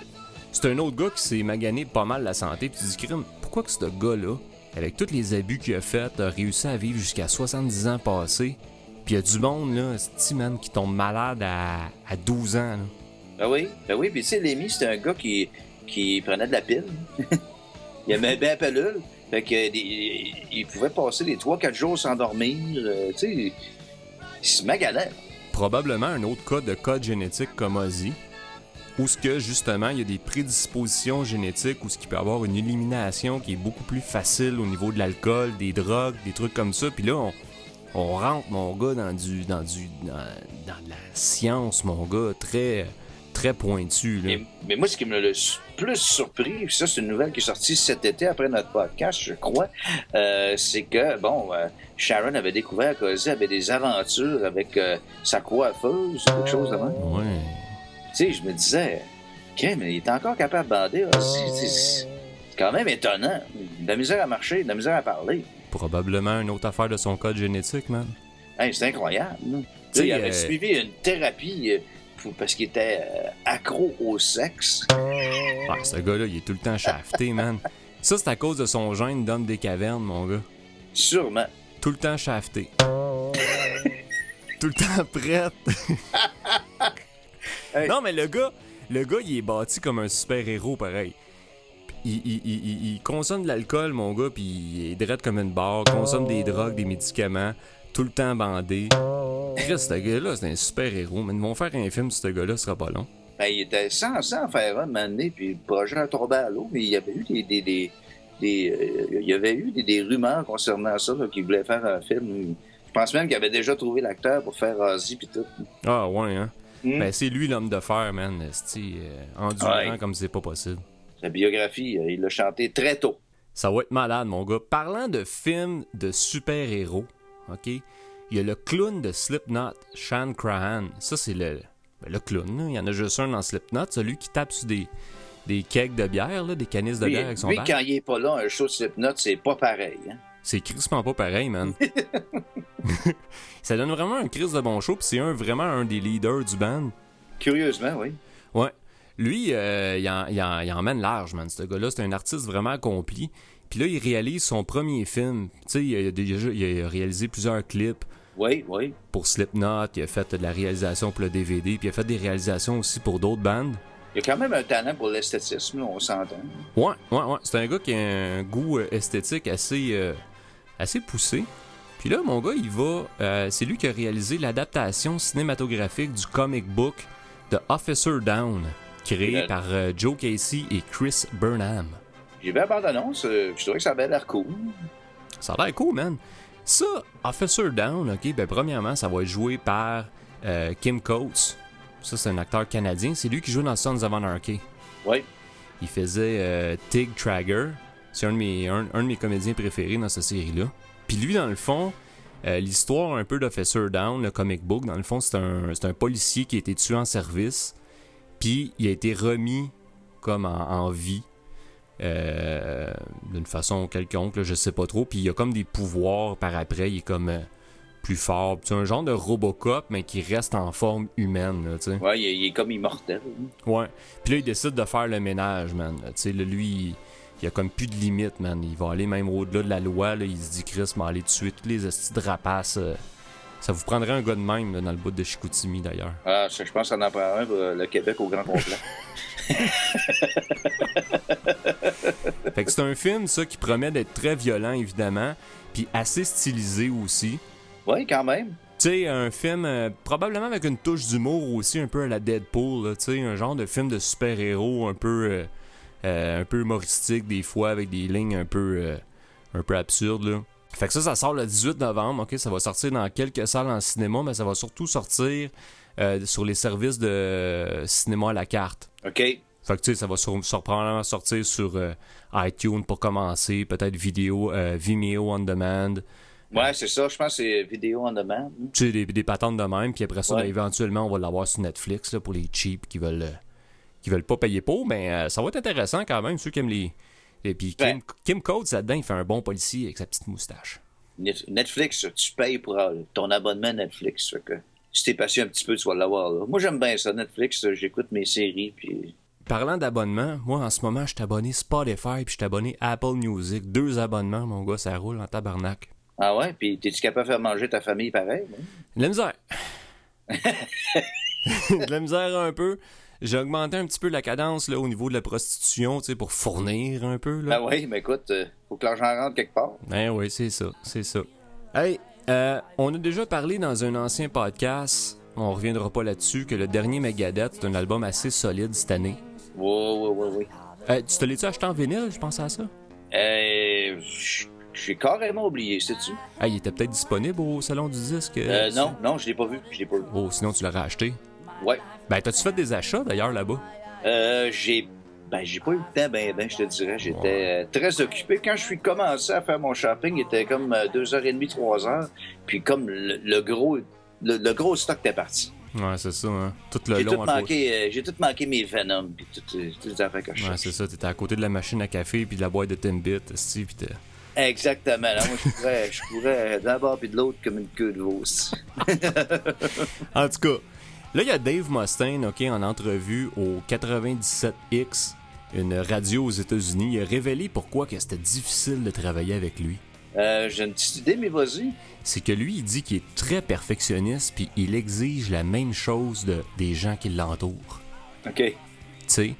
C'est un autre gars qui s'est magané pas mal la santé. Puis tu dis, crime, pourquoi que ce gars-là, avec tous les abus qu'il a fait, a réussi à vivre jusqu'à 70 ans passés? Puis il y a du monde, là, c'est man, qui tombe malade à, à 12 ans, là? Ben oui, ben oui. Puis tu sais, Lémi, c'était un gars qui, qui prenait de la pile. il aimait bien la pilule. Fait que il, il pouvait passer les 3-4 jours sans dormir. euh, tu sais, il se maganait. Probablement un autre cas de code génétique comme Ozzy, où ce que, justement, il y a des prédispositions génétiques, où ce qui peut avoir une élimination qui est beaucoup plus facile au niveau de l'alcool, des drogues, des trucs comme ça. Puis là, on, on rentre, mon gars, dans du, dans du, dans, dans de la science, mon gars, très, très pointu. Là. Mais, mais moi, ce qui me su- plus surpris, ça, c'est une nouvelle qui est sortie cet été après notre podcast, je crois, euh, c'est que, bon, euh, Sharon avait découvert qu'Ozzy avait des aventures avec euh, sa coiffeuse quelque chose de même. Ouais. Tu sais, je me disais, OK, mais il est encore capable de bander C'est quand même étonnant. De la misère à marcher, de la misère à parler. Probablement une autre affaire de son code génétique, man. Hey, c'est incroyable. là. Tu sais, sais, il avait euh, suivi une thérapie euh, pour- parce qu'il était euh, accro au sexe. Ouais, ce gars-là, il est tout le temps shafté, man. Ça, c'est à cause de son gène d'homme des cavernes, mon gars. Sûrement. Tout le temps shafté. tout le temps prête. Hey. Non, mais le gars, le gars, il est bâti comme un super-héros, pareil. Il, il- il- il- il consomme de l'alcool, mon gars, puis il est drette comme une barre, consomme des drogues, des médicaments, tout le temps bandé. Chris, ce gars-là, c'est un super-héros, mais ils vont faire un film sur ce gars-là, ce sera pas long. Ben, il était censé en faire un, moment donné, puis le projet a tombé à l'eau, mais il y avait eu des... des, des, des, euh, il y avait eu des, des rumeurs concernant ça, qu'il voulait faire un film. Je pense même qu'il avait déjà trouvé l'acteur pour faire Ozzy puis tout. Ah, ouais, hein. Hmm? Ben, c'est lui l'homme de fer, man. euh, endurant Ouais. comme c'est pas possible. Sa biographie, euh, il l'a chanté très tôt. Ça va être malade, mon gars. Parlant de films de super-héros, OK? Il y a le clown de Slipknot, Shan Crahan. Ça, c'est le, ben, le clown. là. Il y en a juste un dans Slipknot, celui qui tape sur des, des kegs de bière, là, des canisses de Lui, bière avec son lui, quand il est pas là, un show de Slipknot, c'est pas pareil. Hein? C'est crissement pas pareil, man. ça donne vraiment un crise de bon show, puis c'est un, vraiment un des leaders du band. Curieusement, oui. Ouais. Lui, euh, il, en, il en- il emmène large, man, ce gars-là. C'est un artiste vraiment accompli. Puis là, il réalise son premier film. Tu sais, il, a déjà- il a réalisé plusieurs clips Oui, oui. pour Slipknot. Il a fait de la réalisation pour le DVD. Puis il a fait des réalisations aussi pour d'autres bandes. Il a quand même un talent pour l'esthétisme, on s'entend. Ouais, ouais, ouais. C'est un gars qui a un goût euh, esthétique assez, euh, assez poussé. Puis là, mon gars, il va. euh, c'est lui qui a réalisé l'adaptation cinématographique du comic book de Officer Down, créé Euh. par euh, Joe Casey et Chris Burnham. J'ai vu la bande-annonce, euh, je trouvais que ça avait l'air cool. Ça a l'air cool, man. Ça, Officer Down, ok, ben premièrement, ça va être joué par Kim Coates. Ça, c'est un acteur canadien. C'est lui qui joue dans Sons of Anarchy. Oui. Il faisait Tig Trager. C'est un, de mes- un- un de mes comédiens préférés dans cette série-là. Puis lui, dans le fond, euh, l'histoire un peu d'Officer Down, le comic book, dans le fond, c'est un, un policier qui a été tué en service. Puis il a été remis comme en, en vie. euh, d'une façon quelconque, là, je sais pas trop. Puis il a comme des pouvoirs par après. Il est comme euh, plus fort. C'est un genre de Robocop, mais qui reste en forme humaine. Là. Ouais, il, est- il est comme immortel. hein. Ouais. Puis là, il décide de faire le ménage, man. Là, lui, il, il a comme plus de limite, man. Il va aller même au-delà de la loi. Là. Il se dit, Chris, m'a aller tuer tous les estis de rapaces. euh. Ça vous prendrait un gars de même, là, dans le bout de Chicoutimi, d'ailleurs. Ah, je pense qu'on en prend un pour euh, le Québec au grand complet. Fait que c'est un film, ça, qui promet d'être très violent, évidemment, puis assez stylisé aussi. oui, quand même. Tu sais, un film euh, probablement avec une touche d'humour aussi, un peu à la Deadpool, tu sais, un genre de film de super-héros un peu euh, un peu humoristique des fois, avec des lignes un peu euh, un peu absurdes, là. Fait que ça, ça sort le 18 novembre, ok? Ça va sortir dans quelques salles en cinéma, mais ça va surtout sortir euh, sur les services de cinéma à la carte. OK. Fait que tu sais, ça va sur, sur- probablement sortir sur euh, iTunes pour commencer, peut-être vidéo, euh, Vimeo on demand, Ouais, c'est ça. Je pense que c'est vidéo on demand. tu sais, des, des patentes de même, puis après ça, Ouais. ben, éventuellement, on va l'avoir sur Netflix là, pour les cheap qui veulent, euh, qui veulent pas payer pour, mais euh, ça va être intéressant quand même, ceux qui aiment les. Et puis Kim. Kim Coates là-dedans, il fait un bon policier avec sa petite moustache. Net- Netflix, tu payes pour euh, ton abonnement Netflix. Fait que si t'es patient un petit peu, tu vas l'avoir. là. Moi, j'aime bien ça. Netflix, euh, j'écoute mes séries. Puis... Parlant d'abonnement, moi en ce moment, je suis abonné Spotify puis je suis abonné Apple Music. Deux abonnements, mon gars, ça roule en tabarnak. Ah ouais? Puis t'es-tu capable de faire manger ta famille pareil? hein? De la misère. de la misère un peu. J'ai augmenté un petit peu la cadence là, au niveau de la prostitution, tu sais, pour fournir un peu. Là. Ah ouais, mais écoute, euh, faut que l'argent rentre quelque part. Ben oui, c'est ça, c'est ça. Hey, euh, on a déjà parlé dans un ancien podcast, on reviendra pas là-dessus, que le dernier Megadeth, c'est un album assez solide cette année. Ouais, ouais, ouais, ouais. Euh, tu te l'as-tu acheté en vinyle, je pense à ça? Euh, j'ai carrément oublié, sais-tu? Ah, il était peut-être disponible au salon du disque? Euh, non, non, je l'ai pas vu. Je l'ai pas vu. Oh, sinon tu l'aurais acheté. Ouais. Ben, t'as-tu fait des achats d'ailleurs là-bas? Euh, j'ai ben j'ai pas eu le temps ben ben je te dirais j'étais euh, très occupé quand je suis commencé à faire mon shopping il était comme euh, deux heures et demie trois heures puis comme le, le gros le, le gros stock était parti Ouais, c'est ça, hein. Tout le j'ai long tout manqué euh, j'ai tout manqué mes Venom puis toutes, euh, toutes les affaires que je Ouais, cherche. c'est ça, t'étais à côté de la machine à café puis de la boîte de Timbit, esti, puis t'es- exactement là, moi je pourrais je pourrais d'un bord puis de l'autre comme une queue de veau aussi. En tout cas, là, il y a Dave Mustaine, OK, en entrevue au 97X, une radio aux États-Unis. Il a révélé pourquoi que c'était difficile de travailler avec lui. Euh, j'ai une petite idée mais vas-y C'est que lui, il dit qu'il est très perfectionniste puis il exige la même chose de, des gens qui l'entourent. ok Tu sais?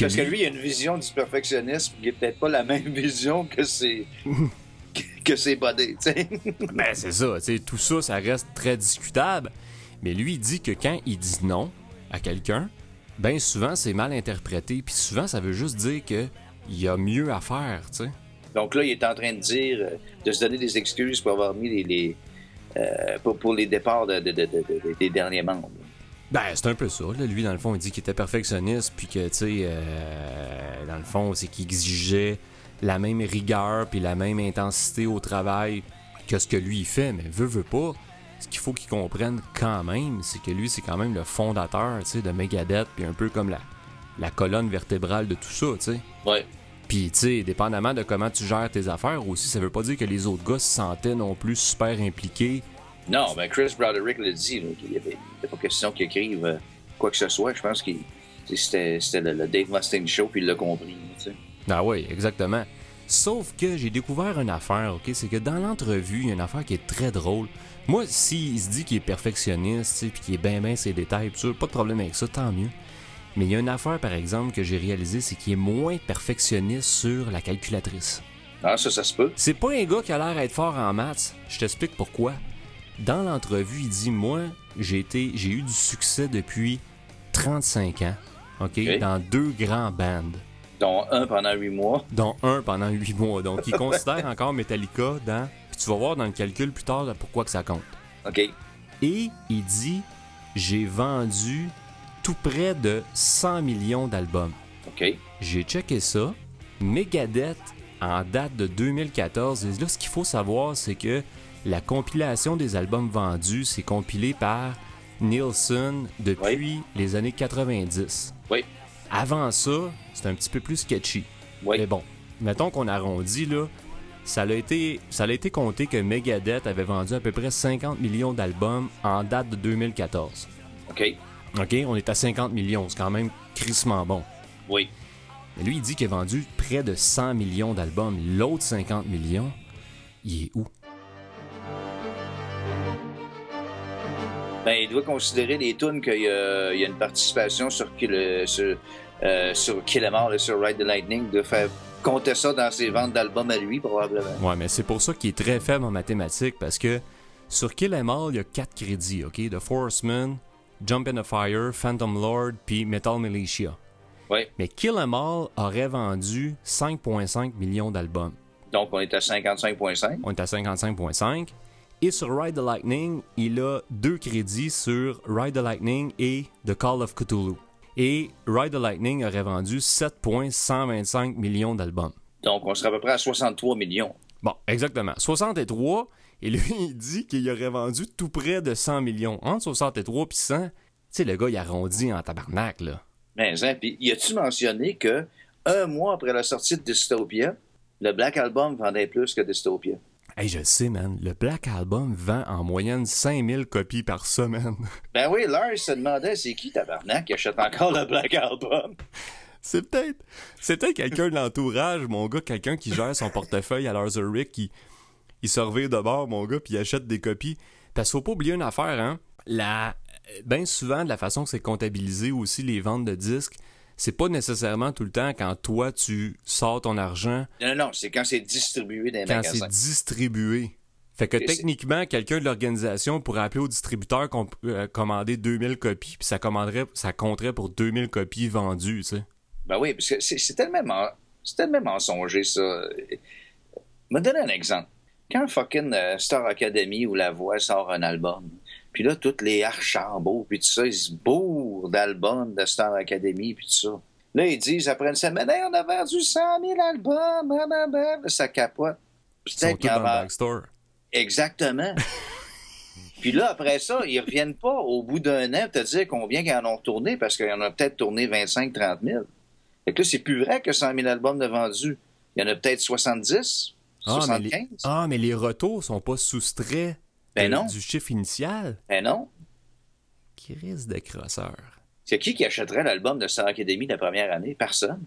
Parce que lui, il a une vision du perfectionnisme qui est peut-être pas la même vision que ses, que ses buddies, tu sais. Ben, c'est ça, tu sais, tout ça, ça reste très discutable. Mais lui, il dit que quand il dit non à quelqu'un, ben souvent, c'est mal interprété. Puis souvent, ça veut juste dire que il y a mieux à faire, tu sais. Donc là, il est en train de dire, euh, de se donner des excuses pour avoir mis les, les, euh, pour, pour les départs de- de- de- de- de- des derniers membres. Ben, c'est un peu ça. Là. Lui, dans le fond, il dit qu'il était perfectionniste, puis que, tu sais, euh, dans le fond, c'est qu'il exigeait la même rigueur puis la même intensité au travail que ce que lui, il fait. Mais veut, veut pas. Ce qu'il faut qu'il comprenne quand même, c'est que lui, c'est quand même le fondateur, de Megadeth, puis un peu comme la, la colonne vertébrale de tout ça, sais. Ouais. Puis, tu sais, dépendamment de comment tu gères tes affaires aussi, ça veut pas dire que les autres gars se sentaient non plus super impliqués. Non, ben Chris Broderick l'a dit, qu'il n'y avait, il pas question qu'il écrive euh, quoi que ce soit. Je pense que c'était, le, le Dave Mustaine Show, puis il l'a compris. tu sais. Ah oui, exactement. Sauf que j'ai découvert une affaire, ok? C'est que dans l'entrevue, il y a une affaire qui est très drôle. Moi, s'il se dit qu'il est perfectionniste, puis qu'il est bien, bien ses détails, pis ça, pas de problème avec ça, tant mieux. Mais il y a une affaire, par exemple, que j'ai réalisé, c'est qu'il est moins perfectionniste sur la calculatrice. Ah, ça, ça se peut. C'est pas un gars qui a l'air d'être fort en maths. Je t'explique pourquoi. Dans l'entrevue, il dit Moi, j'ai été, j'ai eu du succès depuis 35 ans, ok, Ok. dans deux grands bands Dont un pendant huit mois. dont un pendant huit mois. Donc, il considère encore Metallica dans. Puis tu vas voir dans le calcul plus tard pourquoi que ça compte. OK. Et il dit J'ai vendu tout près de 100 millions d'albums. OK. J'ai checké ça. Megadeth, en date de 2014, et là, ce qu'il faut savoir, c'est que la compilation des albums vendus, c'est compilé par Nielsen depuis les années 90. Oui. Avant ça, c'est un petit peu plus sketchy. Oui. Mais bon, mettons qu'on arrondit, là, ça a, été, ça a été compté que Megadeth avait vendu à peu près 50 millions d'albums en date de 2014. OK. OK? On est à 50 millions, c'est quand même crissement bon. Oui. Mais lui, il dit qu'il a vendu près de 100 millions d'albums. L'autre 50 millions, il est où? Ben, il doit considérer les tunes qu'il y a, il y a une participation sur, Kill- sur, euh, sur Kill Em All et sur Ride the Lightning, de faire compter ça dans ses ventes d'albums à lui, probablement. Ouais, mais c'est pour ça qu'il est très faible en mathématiques, parce que sur Kill Em All, il y a 4 crédits, OK? The Forceman, Jump in the Fire, Phantom Lord, puis Metal Militia. Oui. Mais Kill Em All aurait vendu 5,5 millions d'albums. Donc, on est à 55,5. On est à 55,5. Et sur Ride the Lightning, il a deux crédits sur Ride the Lightning et The Call of Cthulhu. Et Ride the Lightning aurait vendu 7,125 millions d'albums. Donc, on serait à peu près à 63 millions. Bon, exactement. 63. Et lui, il dit qu'il aurait vendu tout près de 100 millions. Entre 63 et 100, tu sais, le gars, il arrondit en tabarnak, là. Mais, hein, puis, y a-tu mentionné que un mois après la sortie de Dystopia, le Black Album vendait plus que Dystopia? Hey, je sais, man. Le Black Album vend en moyenne 5000 copies par semaine. Ben oui, Lars se demandait c'est qui tabarnak qui achète encore le Black Album? C'est peut-être c'est peut-être quelqu'un de l'entourage, mon gars, quelqu'un qui gère son portefeuille à Lars Ulrich, qui il se revire de bord, mon gars, puis il achète des copies. Parce qu'il faut pas oublier une affaire, hein. La, ben souvent, de la façon que c'est comptabilisé aussi, les ventes de disques, c'est pas nécessairement tout le temps quand toi, tu sors ton argent. Non, non, c'est quand c'est distribué dans les quand magasins. c'est distribué. Fait que Et techniquement, quelqu'un de l'organisation pourrait appeler au distributeur qu'on euh, commander 2000 copies, puis ça commanderait, ça compterait pour 2000 copies vendues, tu sais. Ben oui, parce que c'est tellement, tellement mensonger, ça. Me donner un exemple. Quand fucking euh, Star Academy ou La Voix sort un album, puis là, toutes les Archambault, puis tout ça, ils se bourrent d'albums de Star Academy, puis tout ça. Là, ils disent, après une semaine, Hey, on a vendu 100 000 albums, blablabla. Ça capote. Peut-être tous qu'il y en dans le va- backstore. Exactement. Puis là, après ça, ils reviennent pas au bout d'un an te dire combien ils en ont retourné, parce qu'il y en a peut-être tourné 25-30 000. Fait que là, c'est plus vrai que 100 000 albums de vendus. Il y en a peut-être 70, Ah, mais 75. les, ah, mais les retours sont pas soustraits Ben de- non. du chiffre initial. Ben non. Qui risque de crosseur. C'est qui qui achèterait l'album de Star Academy la première année? Personne.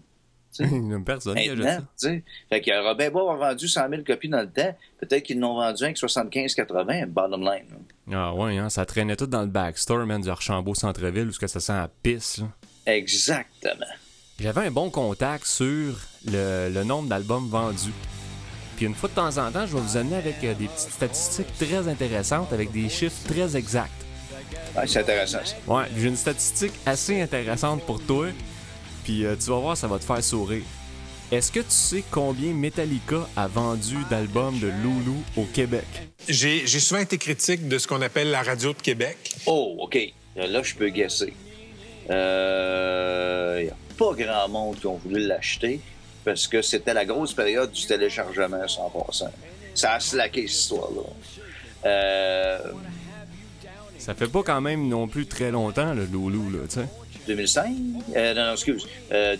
A personne qui achète ça. Fait aurait bien beau avoir vendu 100 000 copies dans le temps, peut-être qu'ils n'ont vendu avec 75-80, bottom line. là. Ah ouais, hein, ça traînait tout dans le backstore, man, du Archambault Centre-Ville, où ce que ça sent la pisse. là. Exactement. J'avais un bon contact sur le, le nombre d'albums vendus. Puis une fois de temps en temps, je vais vous amener avec euh, des petites statistiques très intéressantes, avec des chiffres très exacts. Ouais, c'est intéressant, ça. Ouais, j'ai une statistique assez intéressante pour toi. Puis euh, tu vas voir, ça va te faire sourire. Est-ce que tu sais combien Metallica a vendu d'albums de Loulou au Québec? J'ai j'ai souvent été critique de ce qu'on appelle la radio de Québec. Oh, OK. Là, je peux guesser. Il n'y a pas grand monde qui ont voulu l'acheter parce que c'était la grosse période du téléchargement, 100%. Ça a slacké, cette histoire-là. Euh, Ça fait pas quand même non plus très longtemps, le Loulou, là, tu sais. 2005? Euh, non, non, excuse. Euh,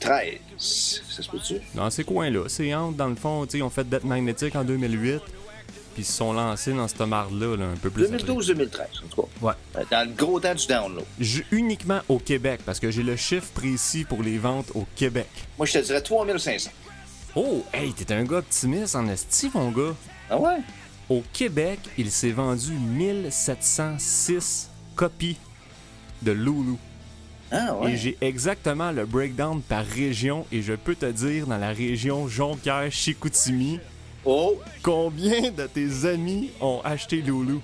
2013. Ça se peut-tu? Dans ces coins-là. C'est entre, dans le fond, tu sais, ils ont fait Death Magnetic en 2008, puis ils se sont lancés dans cette marde-là, là, un peu plus après. 2012-2013, en tout cas. Ouais. Dans le gros temps du download. Uniquement au Québec, parce que j'ai le chiffre précis pour les ventes au Québec. Moi, je te dirais 3500. Oh, hey, t'es un gars optimiste en esti, mon gars. Ah ouais? Au Québec, il s'est vendu 1706 copies de Loulou. Ah Et ouais? j'ai exactement le breakdown par région et je peux te dire dans la région Jonquière-Chicoutimi Oh! combien de tes amis ont acheté Loulou.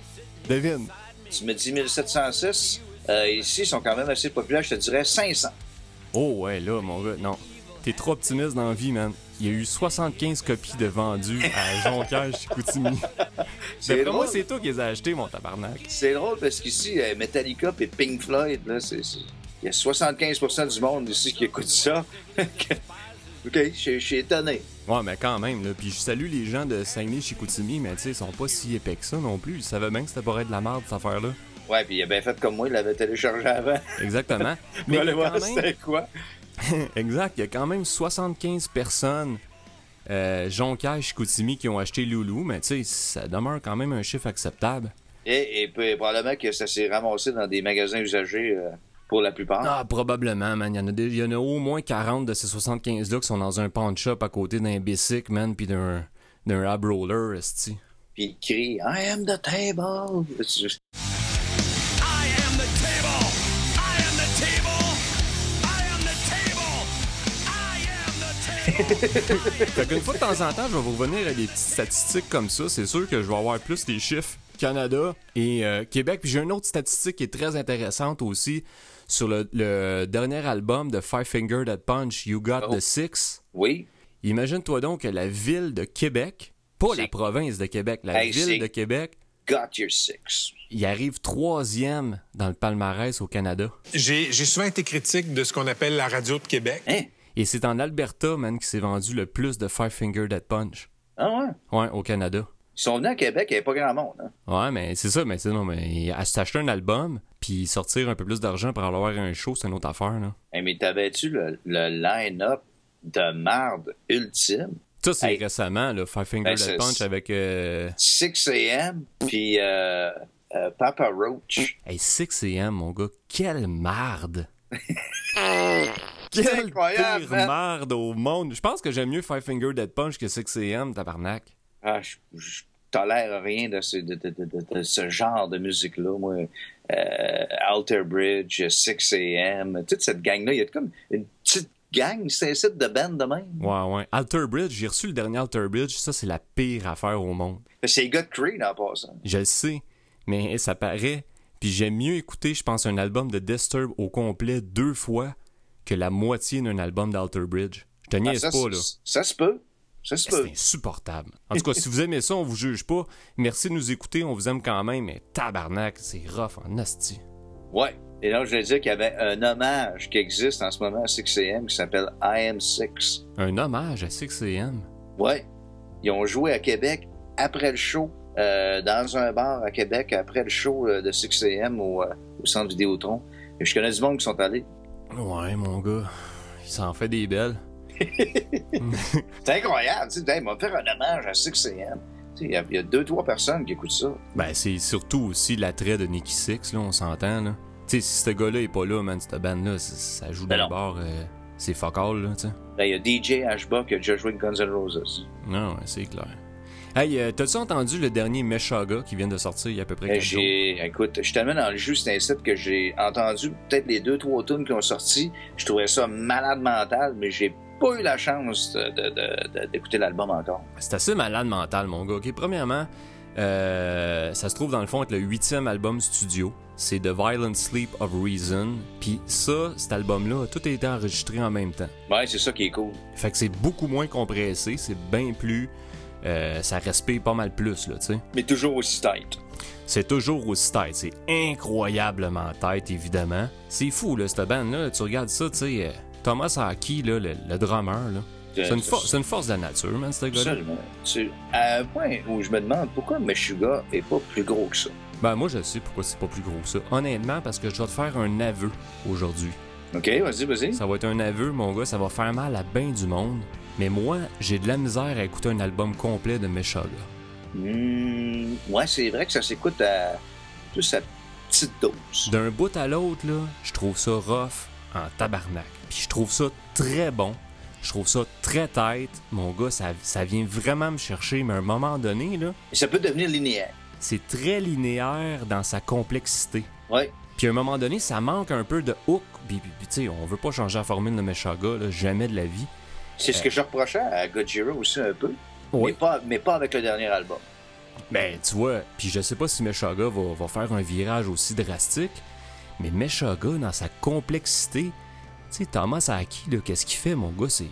Devine. Tu me dis 1706. Euh, ici, ils sont quand même assez populaires. Je te dirais 500. Oh ouais, là, mon gars, non. T'es trop optimiste dans la vie, man. Il y a eu 75 copies de vendus à Jonquière-Chicoutimi. C'est D'après moi, drôle. c'est toi qui les as achetés, mon tabarnak. C'est drôle parce qu'ici, euh, Metallica et Pink Floyd, là, c'est, c'est- il y a 75% du monde ici qui écoute ça. OK, je suis étonné. Ouais, mais quand même, là. Puis je salue les gens de Saguenay-Chicoutimi, mais tu sais, ils sont pas si épais que ça non plus. Ils savaient bien que c'était pour être de la merde, cette affaire-là. Ouais, puis il a bien fait comme moi, il l'avait téléchargé avant. Exactement. Mais allez voir c'était quoi? exact, il y a quand même 75 personnes euh, Jonquière-Chicoutimi qui ont acheté Loulou, mais tu sais, ça demeure quand même un chiffre acceptable. Et, et puis, probablement que ça s'est ramassé dans des magasins usagés euh, pour la plupart. Ah, probablement, man. Il y en a, des- il y en a au moins 40 de ces 75-là qui sont dans un pawn shop à côté d'un bicycle, man, puis d'un d'un ab roller, esti. Puis il crie I am the table. Juste- I am the table. I am the table. I am the table. I am the table. Fait qu'une fois de temps en temps, je vais vous revenir à des petites statistiques comme ça. C'est sûr que je vais avoir plus les chiffres Canada et euh, Québec. Puis j'ai une autre statistique qui est très intéressante aussi sur le, le dernier album de Five Finger That Punch, You Got Oh. the Six. Oui. Imagine-toi donc que la ville de Québec, pas la province de Québec, la Hey, ville de Québec, Got your six. il arrive troisième dans le palmarès au Canada. J'ai j'ai souvent été critique de ce qu'on appelle la radio de Québec. Hein? Et c'est en Alberta, man, qui s'est vendu le plus de Five Finger Dead Punch. Ah ouais? Ouais, au Canada. Ils sont venus à Québec, il n'y avait pas grand monde. Hein? Ouais, mais c'est ça, mais c'est non, mais à s'acheter un album, puis sortir un peu plus d'argent pour avoir un show, c'est une autre affaire, là. Hey, mais t'avais-tu le, le line-up de marde ultime? Ça, c'est Hey. récemment, là, Five Finger Ben, Punch avec. Euh... 6 AM, puis euh, euh, Papa Roach. Hey, 6am, mon gars, quelle marde! Quelle pire man. marde au monde! Je pense que j'aime mieux Five Finger Dead Punch que 6am, tabarnak. Ah, je, je tolère rien de ce, de, de- de- de- de ce genre de musique-là. Moi, euh, Alter Bridge, 6 AM, toute cette gang-là, il y a comme une petite gang, c'est un site de band de même. Ouais, ouais. Alter Bridge, j'ai reçu le dernier Alter Bridge, ça, c'est la pire affaire au monde. C'est les gars de Creed en passant. Je le sais, mais ça paraît. Puis j'aime mieux écouter, je pense, un album de Disturb au complet deux fois que la moitié d'un album d'Alter Bridge. Je te Ah, niaise ça, pas, là. ça se peut. C'est insupportable. En tout cas, si vous aimez ça, on vous juge pas. Merci de nous écouter, on vous aime quand même, mais tabarnak, c'est rough en asti. Ouais. Et là, je voulais dire qu'il y avait un hommage qui existe en ce moment à 6 AM qui s'appelle I Am 6. Un hommage à 6am. Ouais. Ils ont joué à Québec après le show, euh, dans un bar à Québec, après le show euh, de 6 AM au, euh, au centre Vidéotron. Et je connais du monde qui sont allés. Ouais, mon gars, il s'en fait des belles. C'est incroyable, tu sais, Hey, faire un hommage à 6 AM. Tu sais, Il y, a- il y a deux, trois personnes qui écoutent ça. Ben, c'est surtout aussi l'attrait de Nicky Six, là, on s'entend, là. Tu sais, si ce gars-là est pas là, man, cette bande-là, ça joue Ben dans le euh, c'est fuck all, là, tu sais. Là, il y a DJ Ashba qui a déjà joué Guns N' Roses. Non, ouais, c'est clair. Hey, euh, t'as-tu entendu le dernier Meshaga qui vient de sortir il y a à peu près Et quelques jours? écoute, je tellement dans le jus, c'est un site que j'ai entendu peut-être les deux, trois tunes qui ont sorti. Je trouvais ça malade mental, mais j'ai pas eu la chance d'écouter l'album encore. C'est assez malade mental, mon gars. Premièrement, euh, ça se trouve dans le fond être le huitième album studio. C'est The Violent Sleep of Reason. Puis ça, cet album-là, tout a été enregistré en même temps. Ouais, c'est ça qui est cool. Fait que c'est beaucoup moins compressé, c'est bien plus... euh, ça respire pas mal plus, là, tu sais. Mais toujours aussi tight. C'est toujours aussi tête. C'est incroyablement tête, évidemment. C'est fou, là, cette bande-là. Tu regardes ça, tu sais... Thomas Aki, là, le, le drummer, là. C'est une, for- c'est une force de la nature, man, ce gars-là. Absolument. À un point où je me demande pourquoi Meshuga est pas plus gros que ça. Ben, moi, je sais pourquoi c'est pas plus gros que ça. Honnêtement, parce que je dois te faire un aveu aujourd'hui. OK, vas-y, vas-y. Ça va être un aveu, mon gars, ça va faire mal à bien du monde. Mais moi, j'ai de la misère à écouter un album complet de Meshuggah. Hmm, ouais, c'est vrai que ça s'écoute à juste à petite dose. D'un bout à l'autre, là, je trouve ça rough en tabarnak. Puis je trouve ça très bon. Je trouve ça très tête. Mon gars, ça, ça vient vraiment me chercher. Mais à un moment donné, là, ça peut devenir linéaire. c'est très linéaire dans sa complexité. Ouais. Puis à un moment donné, ça manque un peu de hook. Puis, puis- puis, tu sais, on veut pas changer la formule de Meshuggah, là, jamais de la vie. C'est ce que je reprochais à Gojira aussi un peu. Oui. Mais, pas, mais pas avec le dernier album. Ben, tu vois, puis je sais pas si Meshuggah va, va faire un virage aussi drastique, mais Meshuggah, dans sa complexité, tu sais, Thomas Aki, là, qu'est-ce qu'il fait, mon gars, c'est,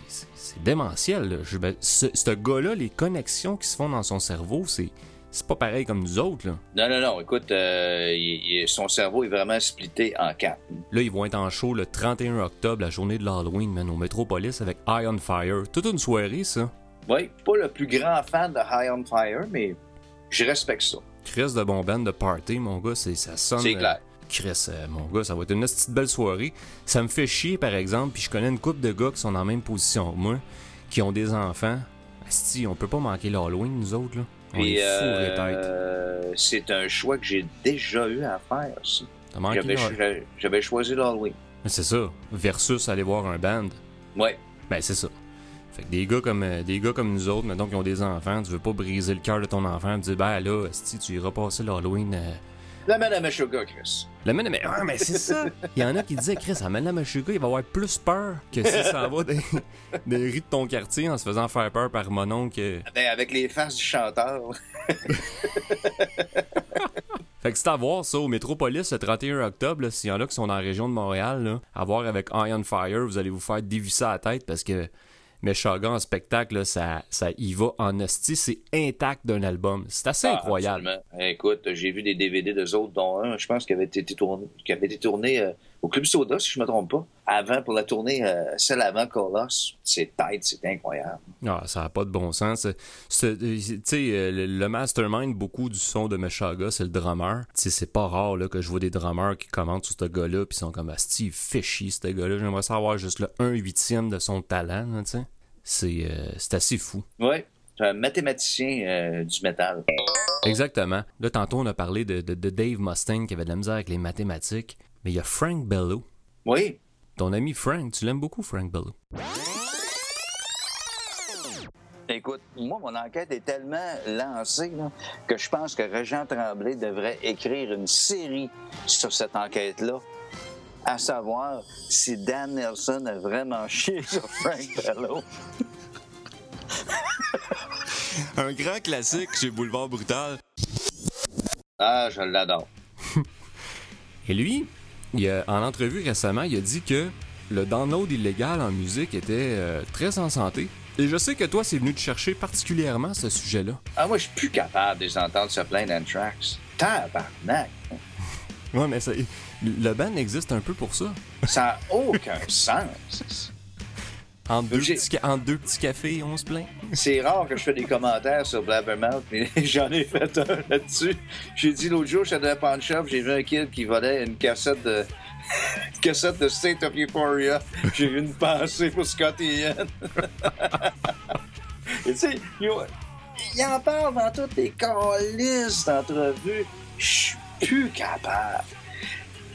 démentiel, là. Je- ben, ce, ce gars-là, les connexions qui se font dans son cerveau, c'est, c'est pas pareil comme nous autres, là. Non, non, non. Écoute, euh, il- il- son cerveau est vraiment splitté en quatre. Là, ils vont être en show le 31 octobre, la journée de l'Halloween, man, au Metropolis, avec Eye on Fire. Toute une soirée, ça. Oui, pas le plus grand fan de High on Fire, mais je respecte ça. Chris de bon band de party, mon gars, c'est, ça sonne... C'est clair. Chris, euh, mon gars, ça va être une petite belle soirée. Ça me fait chier, par exemple, puis je connais une couple de gars qui sont dans la même position que moi, qui ont des enfants. Asti, on peut pas manquer l'Halloween, nous autres, là. On est fous, les têtes. euh, c'est un choix que j'ai déjà eu à faire, ça. T'as manqué J'avais, l'Hall- j'avais- j'avais choisi l'Halloween. C'est ça. Versus aller voir un band. Ouais. Ben, c'est ça. Fait que des gars comme euh, des gars comme nous autres, mettons, qui ont des enfants, tu veux pas briser le cœur de ton enfant et dire, ben là, Asti, tu iras passer l'Halloween. euh, La Madame Meshuggah, Chris. La mène, mais, ouais, mais c'est ça. Il y en a qui disaient, Chris, amène la Meshuggah, il va avoir plus peur que si ça va des, des rues de ton quartier en se faisant faire peur par mon oncle. Ben, avec les faces du chanteur. Fait que c'est à voir ça au Métropolis le 31 octobre, là, s'il y en a qui sont dans la région de Montréal, là, à voir avec Iron Fire, vous allez vous faire dévisser la tête parce que Meshuggah en spectacle, là, ça, ça y va en hostie. C'est intact d'un album. C'est assez Ah, incroyable. absolument. Écoute, j'ai vu des DVD d'eux autres, dont un, je pense, qui avait été tourné, qui avait été tourné euh, au Club Soda, si je me trompe pas. Avant, pour la tournée, euh, celle avant Colosse. C'est tight, c'est incroyable. Ah, ça n'a pas de bon sens. C'est- Tu sais, euh, le, mastermind, beaucoup du son de Meshuggah, c'est le drummer. Tu sais, c'est pas rare là, que je vois des drummers qui commentent sur ce gars-là, puis sont comme, ah, Steve, fait chier, ce gars-là. J'aimerais savoir juste le 1 huitième de son talent, là, tu sais. C'est euh, c'est assez fou. Ouais, c'est un mathématicien euh, du métal. Exactement. Là, tantôt, on a parlé de, de- de Dave Mustaine qui avait de la misère avec les mathématiques. Mais il y a Frank Bello. Oui, Ton ami Frank, tu l'aimes beaucoup, Frank Bello? Écoute, moi, mon enquête est tellement lancée là, que je pense que Régent Tremblay devrait écrire une série sur cette enquête-là, à savoir si Dan Nelson a vraiment chié sur Frank Bello. Un grand classique chez Boulevard Brutal. Ah, je l'adore. Et lui, il a- en entrevue récemment, il a dit que le download illégal en musique était euh, très en santé. Et je sais que toi, c'est venu te chercher particulièrement ce sujet-là. Ah, moi, je suis plus capable de les entendre se plaindre d'Anthrax. Tabarnak! Ouais, mais ça- le band existe un peu pour ça. Ça n'a aucun sens. En deux, J'ai- petits, ca- en deux petits cafés, on se plaint? C'est rare que je fais des commentaires sur Blabbermouth, mais j'en ai fait un là-dessus. J'ai dit l'autre jour, j'étais dans un pawn shop, j'ai vu un kid qui volait une cassette de. une cassette de State of Euphoria. J'ai eu une pensée pour Scott Ian. Et tu sais, il il en parle dans toutes les calices d'entrevues. Je suis plus capable.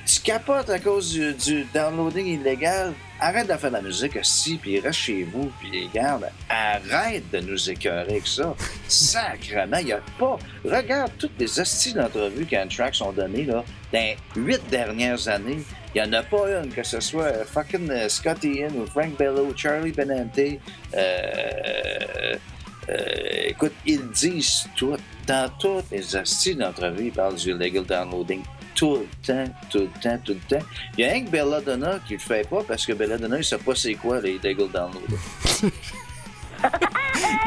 Tu capotes à cause du, du downloading illégal? Arrête de faire de la musique aussi, puis reste chez vous, puis regarde, arrête de nous écœurer avec ça. Sacrement, il n'y a pas. Regarde toutes les hosties d'entrevues qu'Anthrax ont données là, dans les huit dernières années. Il n'y en a pas une, que ce soit euh, fucking euh, Scott Ian ou Frank Bello ou Charlie Benante. Euh, euh, écoute, ils disent tout. Dans toutes les hosties d'entrevues, ils parlent du illegal downloading tout le temps, tout le temps, tout le temps. Il y a un que Belladonna qui le fait pas parce que Belladonna, il sait pas c'est quoi les illegal downloading.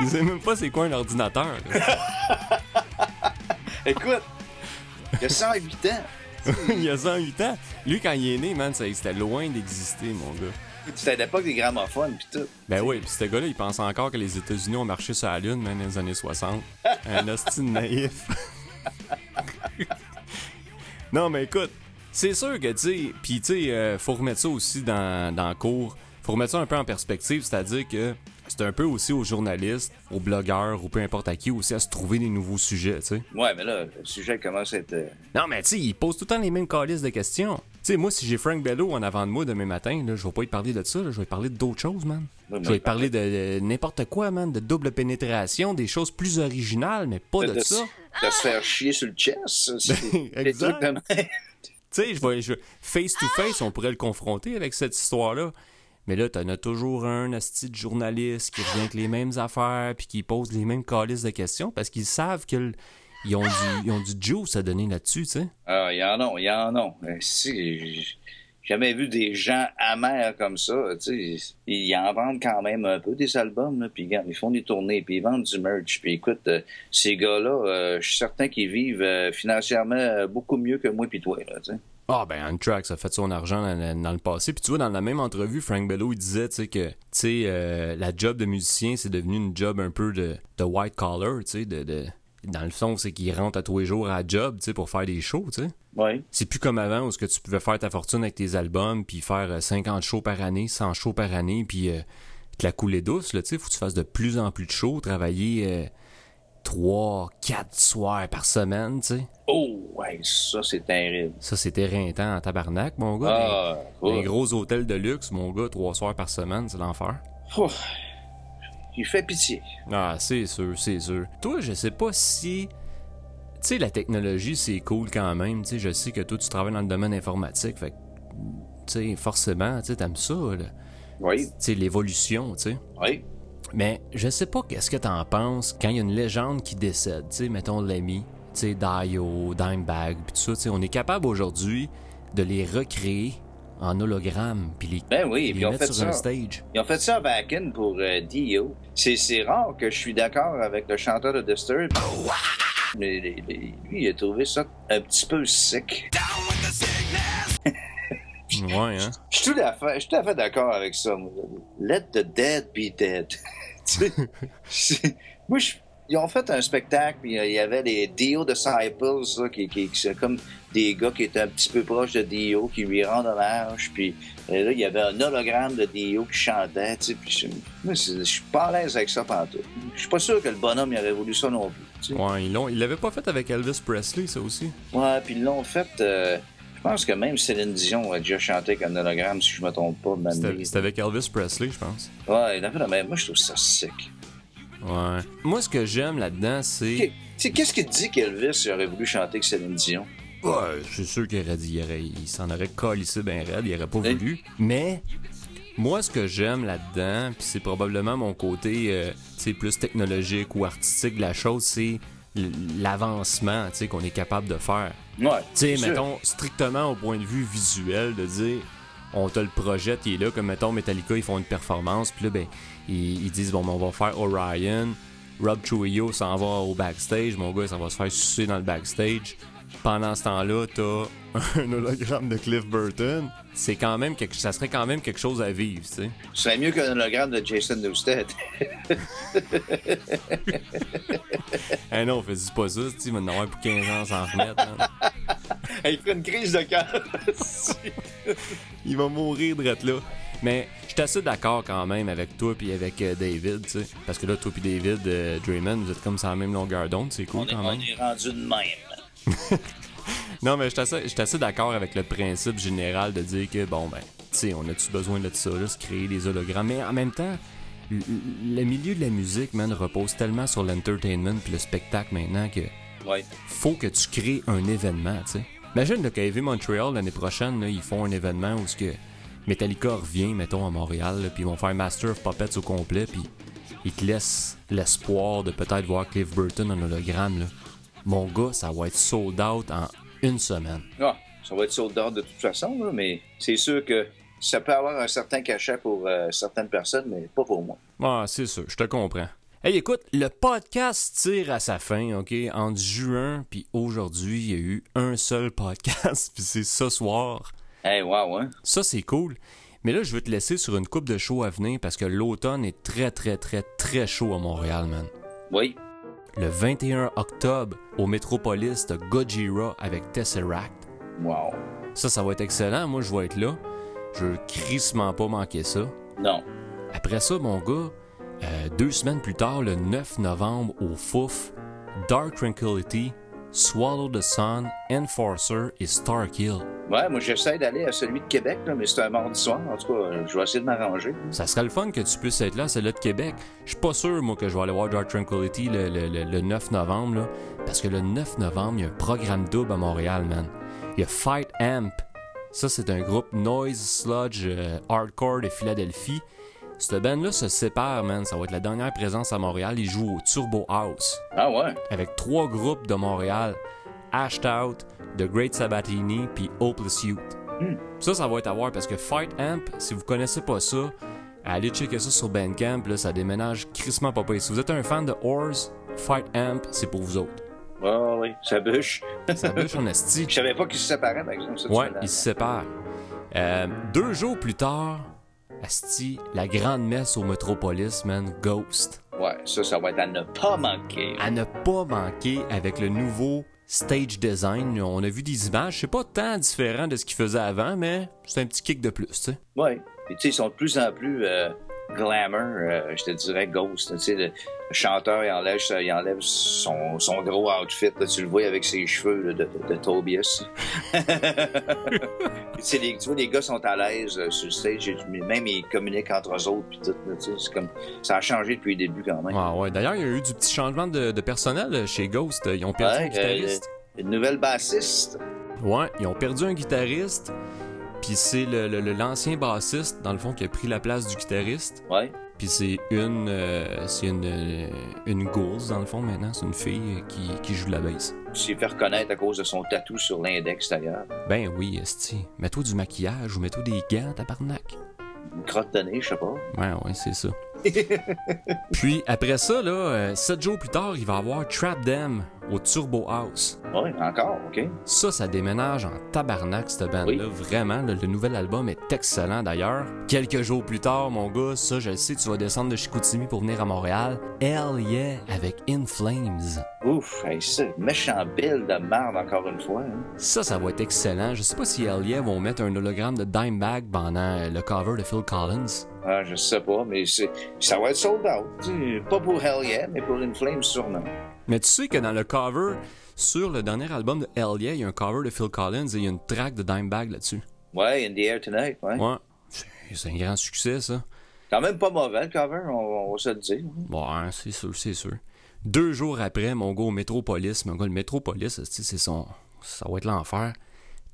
Il sait même pas c'est quoi un ordinateur. Écoute, il y a 108 ans. il y a 108 ans. Lui, quand il est né, man, c'était loin d'exister, mon gars. C'était à l'époque des gramophones pis tout. Ben oui, pis ce gars-là, il pense encore que les États-Unis ont marché sur la Lune, man, dans les années 60. Un hostie de naïf. Non, mais écoute, c'est sûr que, tu sais, pis tu sais, euh, faut remettre ça aussi dans, dans le cours. Faut remettre ça un peu en perspective, c'est-à-dire que c'est un peu aussi aux journalistes, aux blogueurs, ou peu importe à qui, aussi à se trouver des nouveaux sujets, tu sais. Ouais, mais là, le sujet commence à être. euh, Non, mais tu sais, il pose tout le temps les mêmes calices de questions. Tu sais, moi, si j'ai Frank Bello en avant de moi demain matin, là, je vais pas y parler de ça, là, je vais parler d'autres choses, man. Je vais parler de, n'importe quoi, man, de double pénétration, des choses plus originales, mais pas de, de, ça. de se faire chier sur le chest. Des Exact. Tu sais, je vais, je- face to face, on pourrait le confronter avec cette histoire-là. Mais là, t'en as toujours un asti de journaliste qui revient avec les mêmes affaires puis qui pose les mêmes calices de questions parce qu'ils savent qu'ils ont, du, ils ont du juice à donner là-dessus, tu sais. Ah, il y en a, il y en a. Euh, Si, j'ai jamais vu des gens amers comme ça. Tu sais, ils en vendent quand même un peu des albums, là, puis ils font des tournées, puis ils vendent du merch. Puis écoute, euh, ces gars-là, euh, je suis certain qu'ils vivent euh, financièrement beaucoup mieux que moi puis toi. Là, tu sais. Ah ben Anthrax a fait son argent dans, dans le passé. Puis tu vois, dans la même entrevue, Frank Bello, il disait tu sais, que tu sais, la job de musicien, c'est devenu une job un peu de, de white collar, tu sais, de, de- dans le fond, c'est qu'il rentre à tous les jours à la job, tu sais, pour faire des shows, tu sais. Oui. C'est plus comme avant où ce que tu pouvais faire ta fortune avec tes albums, puis faire euh, 50 shows par année, 100 shows par année, puis euh, te la couler douce, là, tu sais, faut que tu fasses de plus en plus de shows, travailler euh, 3, 4 soirs par semaine, tu sais. Oh, ouais, ça, c'est terrible. Ça, c'était éreintant en tabarnak, mon gars. Ah, ouais. gros hôtels de luxe, mon gars, trois soirs par semaine, c'est l'enfer. Il fait pitié. Ah, c'est sûr, c'est sûr. Toi, je sais pas si. Tu sais, la technologie, c'est cool quand même. Tu sais, je sais que toi, tu travailles dans le domaine informatique. Fait que, tu sais, forcément, tu sais, t'aimes ça, là. Oui, Tu sais, l'évolution, tu sais. oui. Mais je sais pas qu'est-ce que t'en penses quand il y a une légende qui décède. Tu sais, mettons l'ami, tu sais, Dio, Dimebag, pis tout ça. Tu sais, on est capable aujourd'hui de les recréer en hologramme, puis les, Ben oui, les puis ils ont mettre fait sur un ça. stage. Ils ont fait ça à Backen pour euh, Dio. C'est, rare que je suis d'accord avec le chanteur de Disturbed. Mais les- les- lui, il a trouvé ça un petit peu sec. Down with the sickness. Ouais, hein? Je suis tout à fait, d'accord avec ça. moi. Let the dead be dead. Moi, je- ils ont fait un spectacle, puis euh, il y avait les Dio Disciples, là, qui, qui, qui c'est comme des gars qui étaient un petit peu proches de Dio, qui lui rendent hommage, puis euh, là, il y avait un hologramme de Dio qui chantait, tu sais, puis je, moi, c'est- je suis pas à l'aise avec ça pantoute. Je suis pas sûr que le bonhomme, il aurait voulu ça non plus, tu sais. Ouais, ils l'ont. Ils l'avaient pas fait avec Elvis Presley, ça aussi. Ouais, puis ils l'ont fait. euh, je pense que même Céline Dion a déjà chanté avec un hologramme, si je me trompe pas. C'était c'était avec Elvis Presley, je pense. Ouais, il a fait la même. Moi, je trouve ça sick. Ouais. Moi, ce que j'aime là-dedans, c'est. Qu'est-ce qui te dit qu'Elvis aurait voulu chanter avec Céline Dion? Ouais, c'est sûr qu'il aurait dit, il, s'en aurait collissé ben raide, il aurait pas voulu. Mais moi, ce que j'aime là-dedans, puis c'est probablement mon côté, euh, plus technologique ou artistique de la chose, c'est l'avancement, qu'on est capable de faire. Ouais. Tu sais, sûr. mettons, strictement au point de vue visuel, de dire, on te le projette, il est là, comme mettons Metallica, ils font une performance, puis là, ben, ils, ils disent, bon, ben, on va faire Orion, Rob Trujillo s'en va au backstage, mon gars, ça va se faire sucer dans le backstage. Pendant ce temps-là, t'as un hologramme de Cliff Burton. C'est quand même quelque, ça serait quand même quelque chose à vivre, tu sais. Ce serait mieux qu'un hologramme de Jason Newsted. Ah non, fais pas ça, tu sais, il va en avoir pour 15 ans sans remettre. hein. il ferait une crise de cœur. Il va mourir de là. Mais je suis assez d'accord quand même avec toi puis avec euh, David, tu sais. Parce que là, toi puis David, euh, Draymond, vous êtes comme sur la même longueur d'onde, c'est cool on, est, quand on même. est rendu de même. Non, mais je suis assez, d'accord avec le principe général de dire que, bon, ben, tu sais, on a-tu besoin de ça, là, se créer des hologrammes? Mais en même temps, le, le milieu de la musique, man, repose tellement sur l'entertainment puis le spectacle maintenant que Ouais. faut que tu crées un événement, tu sais. Imagine qu'à Heavy Montreal, l'année prochaine, là, ils font un événement où ce que Metallica revient, mettons, à Montréal, puis ils vont faire Master of Puppets au complet, puis ils te laissent l'espoir de peut-être voir Cliff Burton en hologramme, là. Mon gars, ça va être sold out en une semaine. Ah, ça va être sold out de toute façon, là, mais c'est sûr que ça peut avoir un certain cachet pour euh, certaines personnes, mais pas pour moi. Ah, c'est sûr, je te comprends. Hey, écoute, le podcast tire à sa fin, OK? Entre juin puis aujourd'hui, il y a eu un seul podcast, puis c'est ce soir. Hey, wow, hein? Ça, c'est cool. Mais là, je veux te laisser sur une coupe de show à venir parce que l'automne est très, très, très, très chaud à Montréal, man. Oui. Le 21 octobre, au Métropolis, t'as Gojira avec Tesseract. Wow. Ça, ça va être excellent. Moi, je vais être là. Je veux crissement pas manquer ça. Non. Après ça, mon gars, euh, deux semaines plus tard, le 9 novembre, au Fouf, Dark Tranquility, Swallow the Sun, Enforcer et Starkill. Ouais, moi, j'essaie d'aller à celui de Québec, là, mais c'est un mardi soir. En tout cas, euh, je vais essayer de m'arranger. Ça serait le fun que tu puisses être là, celle-là de Québec. Je suis pas sûr, moi, que je vais aller voir Dark Tranquility le, le- le- le 9 novembre, là, parce que le 9 novembre, il y a un programme double à Montréal, man. Il y a Fight Amp. Ça, c'est un groupe noise sludge euh, hardcore de Philadelphie. Cette band-là se sépare, man. Ça va être la dernière présence à Montréal. Ils jouent au Turbo House Ah ouais? avec trois groupes de Montréal Ashed Out, The Great Sabatini, puis Hopeless Youth. Ça, ça va être à voir parce que Fight Amp, si vous connaissez pas ça, allez checker ça sur Bandcamp, là, ça déménage crissement pas pire. Si vous êtes un fan de Horse, Fight Amp, c'est pour vous autres. Ouais, oui, ça bûche. Ça bûche en esti. Je savais pas qu'ils se séparaient, par exemple. ça, Ouais, ils se séparent. Euh, deux jours plus tard, Asti, la grande messe au Metropolis, man, Ghost. Ouais, ça, ça va être à ne pas manquer. à ne pas manquer avec le nouveau stage design. On a vu des images, c'est pas tant différent de ce qu'ils faisaient avant, mais c'est un petit kick de plus, tu sais. Ouais. Et tu sais, ils sont de plus en plus euh, glamour, euh, je te dirais ghost. Tu sais, le, le chanteur, il enlève, il enlève son, son gros outfit. là, tu le vois avec ses cheveux là, de, de, de Tobias. tu sais, les, tu vois, les gars sont à l'aise euh, sur le stage. Même ils communiquent entre eux autres. Puis tout, là, tu sais, c'est comme, ça a changé depuis le début quand même. Ah ouais. D'ailleurs, il y a eu du petit changement de, de personnel euh, chez Ghost. Ils ont perdu un guitariste. euh, une nouvelle bassiste. Ouais, ils ont perdu un guitariste. Puis c'est le- le- le- l'ancien bassiste, dans le fond, qui a pris la place du guitariste. Ouais. Puis c'est une, euh, c'est une, euh, une gourse, dans le fond, maintenant. C'est une fille euh, qui, qui joue de la basse. s'est fait reconnaître à cause de son tatou sur l'index d'ailleurs. Ben oui, esti. Mets-toi du maquillage ou mets-toi des gants, tabarnak. Une crotte de nez, je sais pas. Ouais, ouais, c'est ça. Puis après ça, là, euh, sept jours plus tard, il va avoir Trap Them au Turbo House. Oui, encore, OK. Ça, ça déménage en tabarnak, cette bande-là. Vraiment, le, le nouvel album est excellent d'ailleurs. Quelques jours plus tard, mon gars, ça, je le sais, tu vas descendre de Chicoutimi pour venir à Montréal. Hell yeah, avec In Flames. Ouf, hey, ça, méchant bill de merde encore une fois. hein. Ça, ça va être excellent. Je sais pas si Hell yeah vont mettre un hologramme de Dimebag pendant euh, le cover de Phil Collins. Ah, je sais pas, mais ça va être sold out. Pas pour Hell Yeah, mais pour In Flames sûrement. Mais tu sais que dans le cover, sur le dernier album de Hell Yeah, il y a un cover de Phil Collins et il y a une track de Dimebag là-dessus. Ouais, In the Air Tonight, ouais. Ouais. C'est- un grand succès, ça. Quand même pas mauvais le cover, on, on va se le dire. Ouais, c'est sûr, c'est sûr. Deux jours après, mon gars au Metropolis, mon gars, le Metropolis, c'est c'est son. Ça va être l'enfer.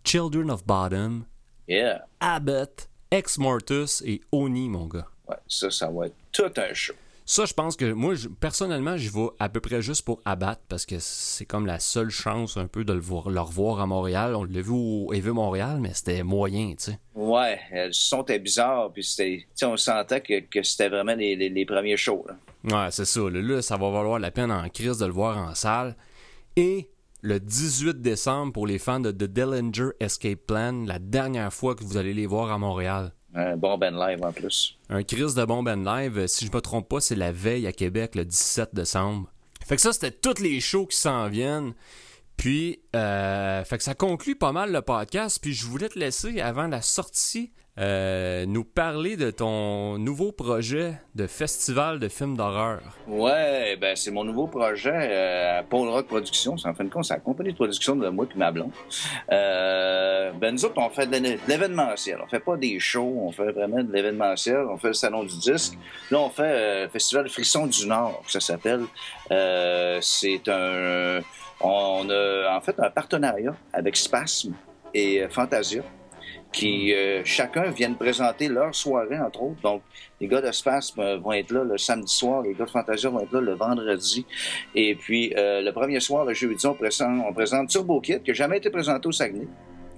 Children of Bottom, Yeah. Abbott, Ex Mortus et Oni, mon gars. Ouais, ça, ça va être tout un show. Ça, je pense que moi, je- personnellement, j'y vais à peu près juste pour abattre parce que c'est comme la seule chance un peu de le, voir, le revoir à Montréal. On l'a vu au EV Montréal, mais c'était moyen, tu sais. Ouais, euh, le son était bizarre, puis c'était, on sentait que, que c'était vraiment les, les, les premiers shows. Là. Ouais, c'est ça. Là, là, ça va valoir la peine en crise de le voir en salle. Et le 18 décembre, pour les fans de The Dillinger Escape Plan, la dernière fois que vous allez les voir à Montréal. Un bon Ben Live en plus. Un Chris de Bomb and Live, euh, si je me trompe pas, c'est la veille à Québec, le 17 décembre. Fait que ça, c'était tous les shows qui s'en viennent. Puis, euh, fait que ça conclut pas mal le podcast. Puis, je voulais te laisser, avant la sortie, euh, nous parler de ton nouveau projet de festival de films d'horreur. Ouais, ben c'est mon nouveau projet, euh, Paul Rock Productions. En fin de compte, c'est la compagnie de production de moi et ma blonde. Euh, ben nous autres, on fait de l'é- de l'événementiel. On fait pas des shows, on fait vraiment de l'événementiel. On fait le salon du disque. Là, on fait le festival Frisson du Nord, ça s'appelle. C'est un, on a en fait un partenariat avec Spasme et Fantasia qui euh, chacun viennent présenter leur soirée, entre autres. Donc, les gars de Spasme euh, vont être là le samedi soir, les gars de Fantasia vont être là le vendredi. Et puis, euh, le premier soir, le jeudi, on présente, on présente Turbo Kid, qui n'a jamais été présenté au Saguenay.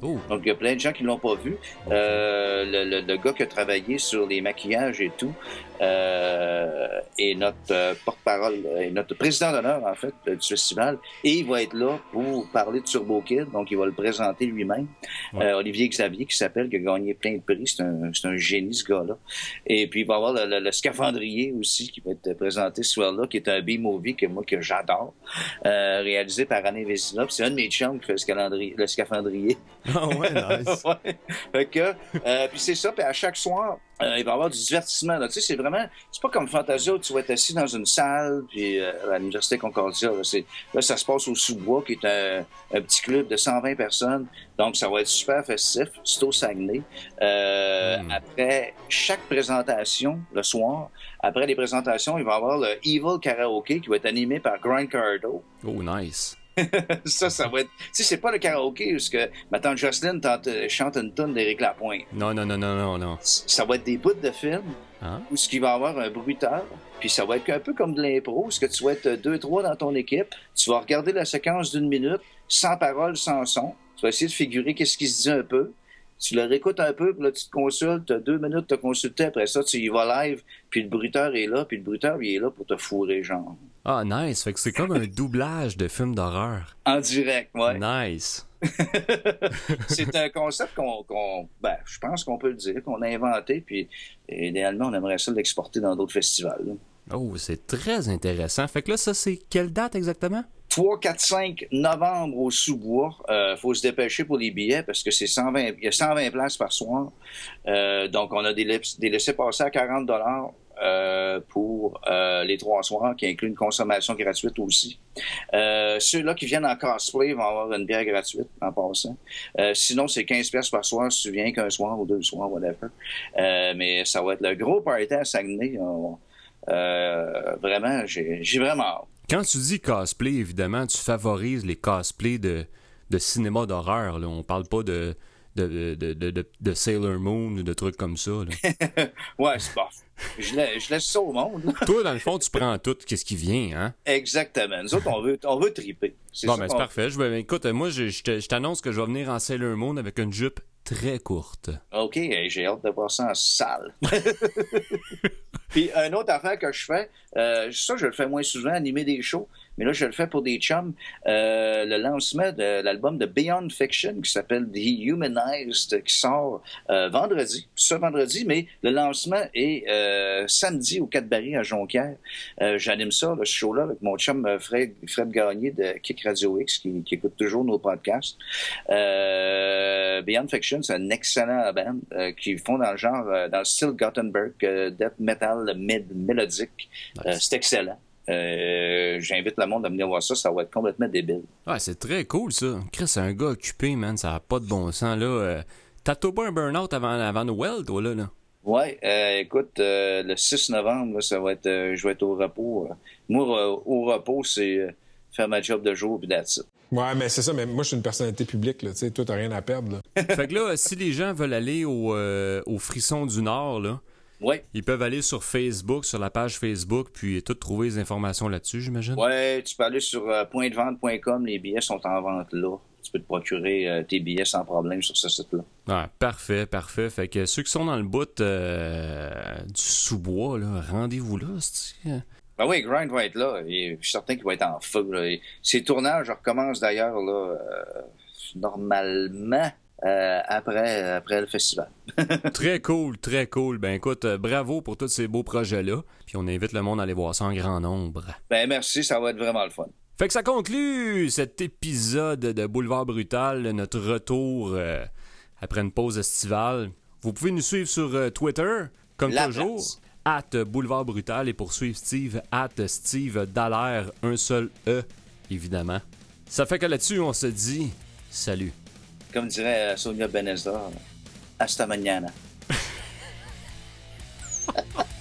Oh, Donc, il y a plein de gens qui l'ont pas vu. Euh, le, le- le gars qui a travaillé sur les maquillages et tout, euh, et notre euh, porte-parole, et notre président d'honneur, en fait, euh, du festival. Et il va être là pour parler de Turbo Kid, donc il va le présenter lui-même. Ouais. Euh, Olivier Xavier, qui s'appelle, qui a gagné plein de prix. C'est un, c'est un génie, ce gars-là. Et puis, il va y avoir le, le- le scaphandrier aussi, qui va être présenté ce soir-là, qui est un B-movie que moi, que j'adore, euh, réalisé par Anne Vézina. C'est un de mes chums qui fait le, scaphandrier- le scaphandrier. Ah ouais, nice. Ouais. Fait que, euh, puis c'est ça, puis à chaque soir, euh, il va y avoir du divertissement. là. Tu sais, c'est vraiment, c'est pas comme Fantasia où tu vas être assis dans une salle, puis euh, à l'Université Concordia. Là, ça se passe au Sous-Bois, qui est un, un petit club de 120 personnes. Donc, ça va être super festif. C'est au Saguenay. Euh, Mm. Après chaque présentation, le soir, après les présentations, il va y avoir le Evil Karaoke qui va être animé par Grant Cardo. Oh, nice. ça, ça va être... Tu sais, c'est pas le karaoké où ce que ma tante Jocelyne chante une tonne d'Éric Lapointe. Non, non, non, non, non, non. Ça va être des bouts de film Hein? où ce qui va avoir un bruiteur, puis ça va être un peu comme de l'impro, ce que tu vas être deux, trois dans ton équipe, tu vas regarder la séquence d'une minute, sans parole, sans son, tu vas essayer de figurer qu'est-ce qui se dit un peu, tu le réécoutes un peu, puis là, tu te consultes, as deux minutes de te consulter, après ça, tu y vas live, puis le bruiteur est là, puis le bruiteur, il est là pour te fourrer, genre. Ah, nice. Fait que c'est comme un doublage de film d'horreur. En direct, ouais. Nice. c'est un concept qu'on, ben, je pense qu'on peut le dire, qu'on a inventé, puis idéalement, on aimerait ça l'exporter dans d'autres festivals. là. Oh, c'est très intéressant. Fait que là, ça, c'est quelle date exactement? 3, 4, 5 novembre au sous-bois. Euh, faut se dépêcher pour les billets parce que c'est 120, il y a 120 places par soir. Euh, donc, on a des, des laissés-passer à 40 dollars euh, pour les trois soirs, qui inclut une consommation gratuite aussi. Ceux-là qui viennent en cosplay vont avoir une bière gratuite en passant. Sinon, c'est 15 pièces par soir si tu viens qu'un soir ou deux soirs, whatever. Mais ça va être le gros party à Saguenay. On- vraiment, j'ai vraiment hâte. Quand tu dis cosplay, évidemment, tu favorises les cosplays de, de cinéma d'horreur. là. On parle pas de, de, de, de, de- de Sailor Moon ou de trucs comme ça. là. Ouais, c'est pas. Je, la- je laisse ça au monde. là. Toi, dans le fond, tu prends tout, qu'est-ce qui vient, hein? Exactement. Nous autres, on veut, on veut triper. C'est Bon, ben, c'est parfait. Je vais, écoute, moi, je, je t'annonce que je vais venir en Sailor Moon avec une jupe très courte. OK, j'ai hâte de voir ça en salle. Puis, une autre affaire que je fais, euh, ça, je le fais moins souvent, animer des shows, mais là, je le fais pour des chums. Euh, le lancement de l'album de Beyond Fiction qui s'appelle The Humanized, qui sort euh, vendredi, ce vendredi, mais le lancement est euh, samedi au 4 Barry à Jonquière. Euh, J'anime ça, le show-là, avec mon chum euh, Fred, Fred Gagné de Kick Radio X, qui, qui écoute toujours nos podcasts. Euh, Beyond Fiction, c'est un excellent band euh, qui font dans le genre, euh, dans le style Gothenburg, euh, death metal mid- mélodique. Euh, c'est excellent. Euh, J'invite le monde à venir voir ça, ça va être complètement débile. Ouais, c'est très cool, ça. Chris, c'est un gars occupé, man. Ça a pas de bon sens, là. Euh, T'as pas un burn-out avant, avant Noël, toi, là, là? Ouais, euh, écoute, euh, le 6 novembre, là, ça va être, euh, je vais être au repos. euh. Moi, euh, au repos, c'est euh, faire ma job de jour puis that's it. Ouais, mais c'est ça, mais moi, je suis une personnalité publique, là. Tu sais, toi, t'as rien à perdre, là. fait que là, si les gens veulent aller au, euh, au Frisson du Nord, là, Ouais, ils peuvent aller sur Facebook, sur la page Facebook, puis tout trouver les informations là-dessus, j'imagine? ouais, tu peux aller sur euh, pointdevente.com, les billets sont en vente là. Tu peux te procurer euh, tes billets sans problème sur ce site-là. Ouais, parfait, parfait. Fait que ceux qui sont dans le bout euh, du sous-bois, là, rendez-vous là, c'est Ben oui, Grind va être là. Et je suis certain qu'il va être en feu. là. Ses tournages recommencent d'ailleurs là, euh, normalement euh, après, après le festival. Très cool, très cool. Ben écoute, euh, bravo pour tous ces beaux projets-là. Puis on invite le monde à aller voir ça en grand nombre. Ben merci, ça va être vraiment le fun. Fait que ça conclut cet épisode de Boulevard Brutal, notre retour euh, après une pause estivale. Vous pouvez nous suivre sur euh, Twitter, comme La toujours, place. at Boulevard Brutal et poursuivre Steve, at Steve Dallaire, un seul E, évidemment. Ça fait que là-dessus, on se dit salut. Comme dirait Sonia Benezda, hasta mañana.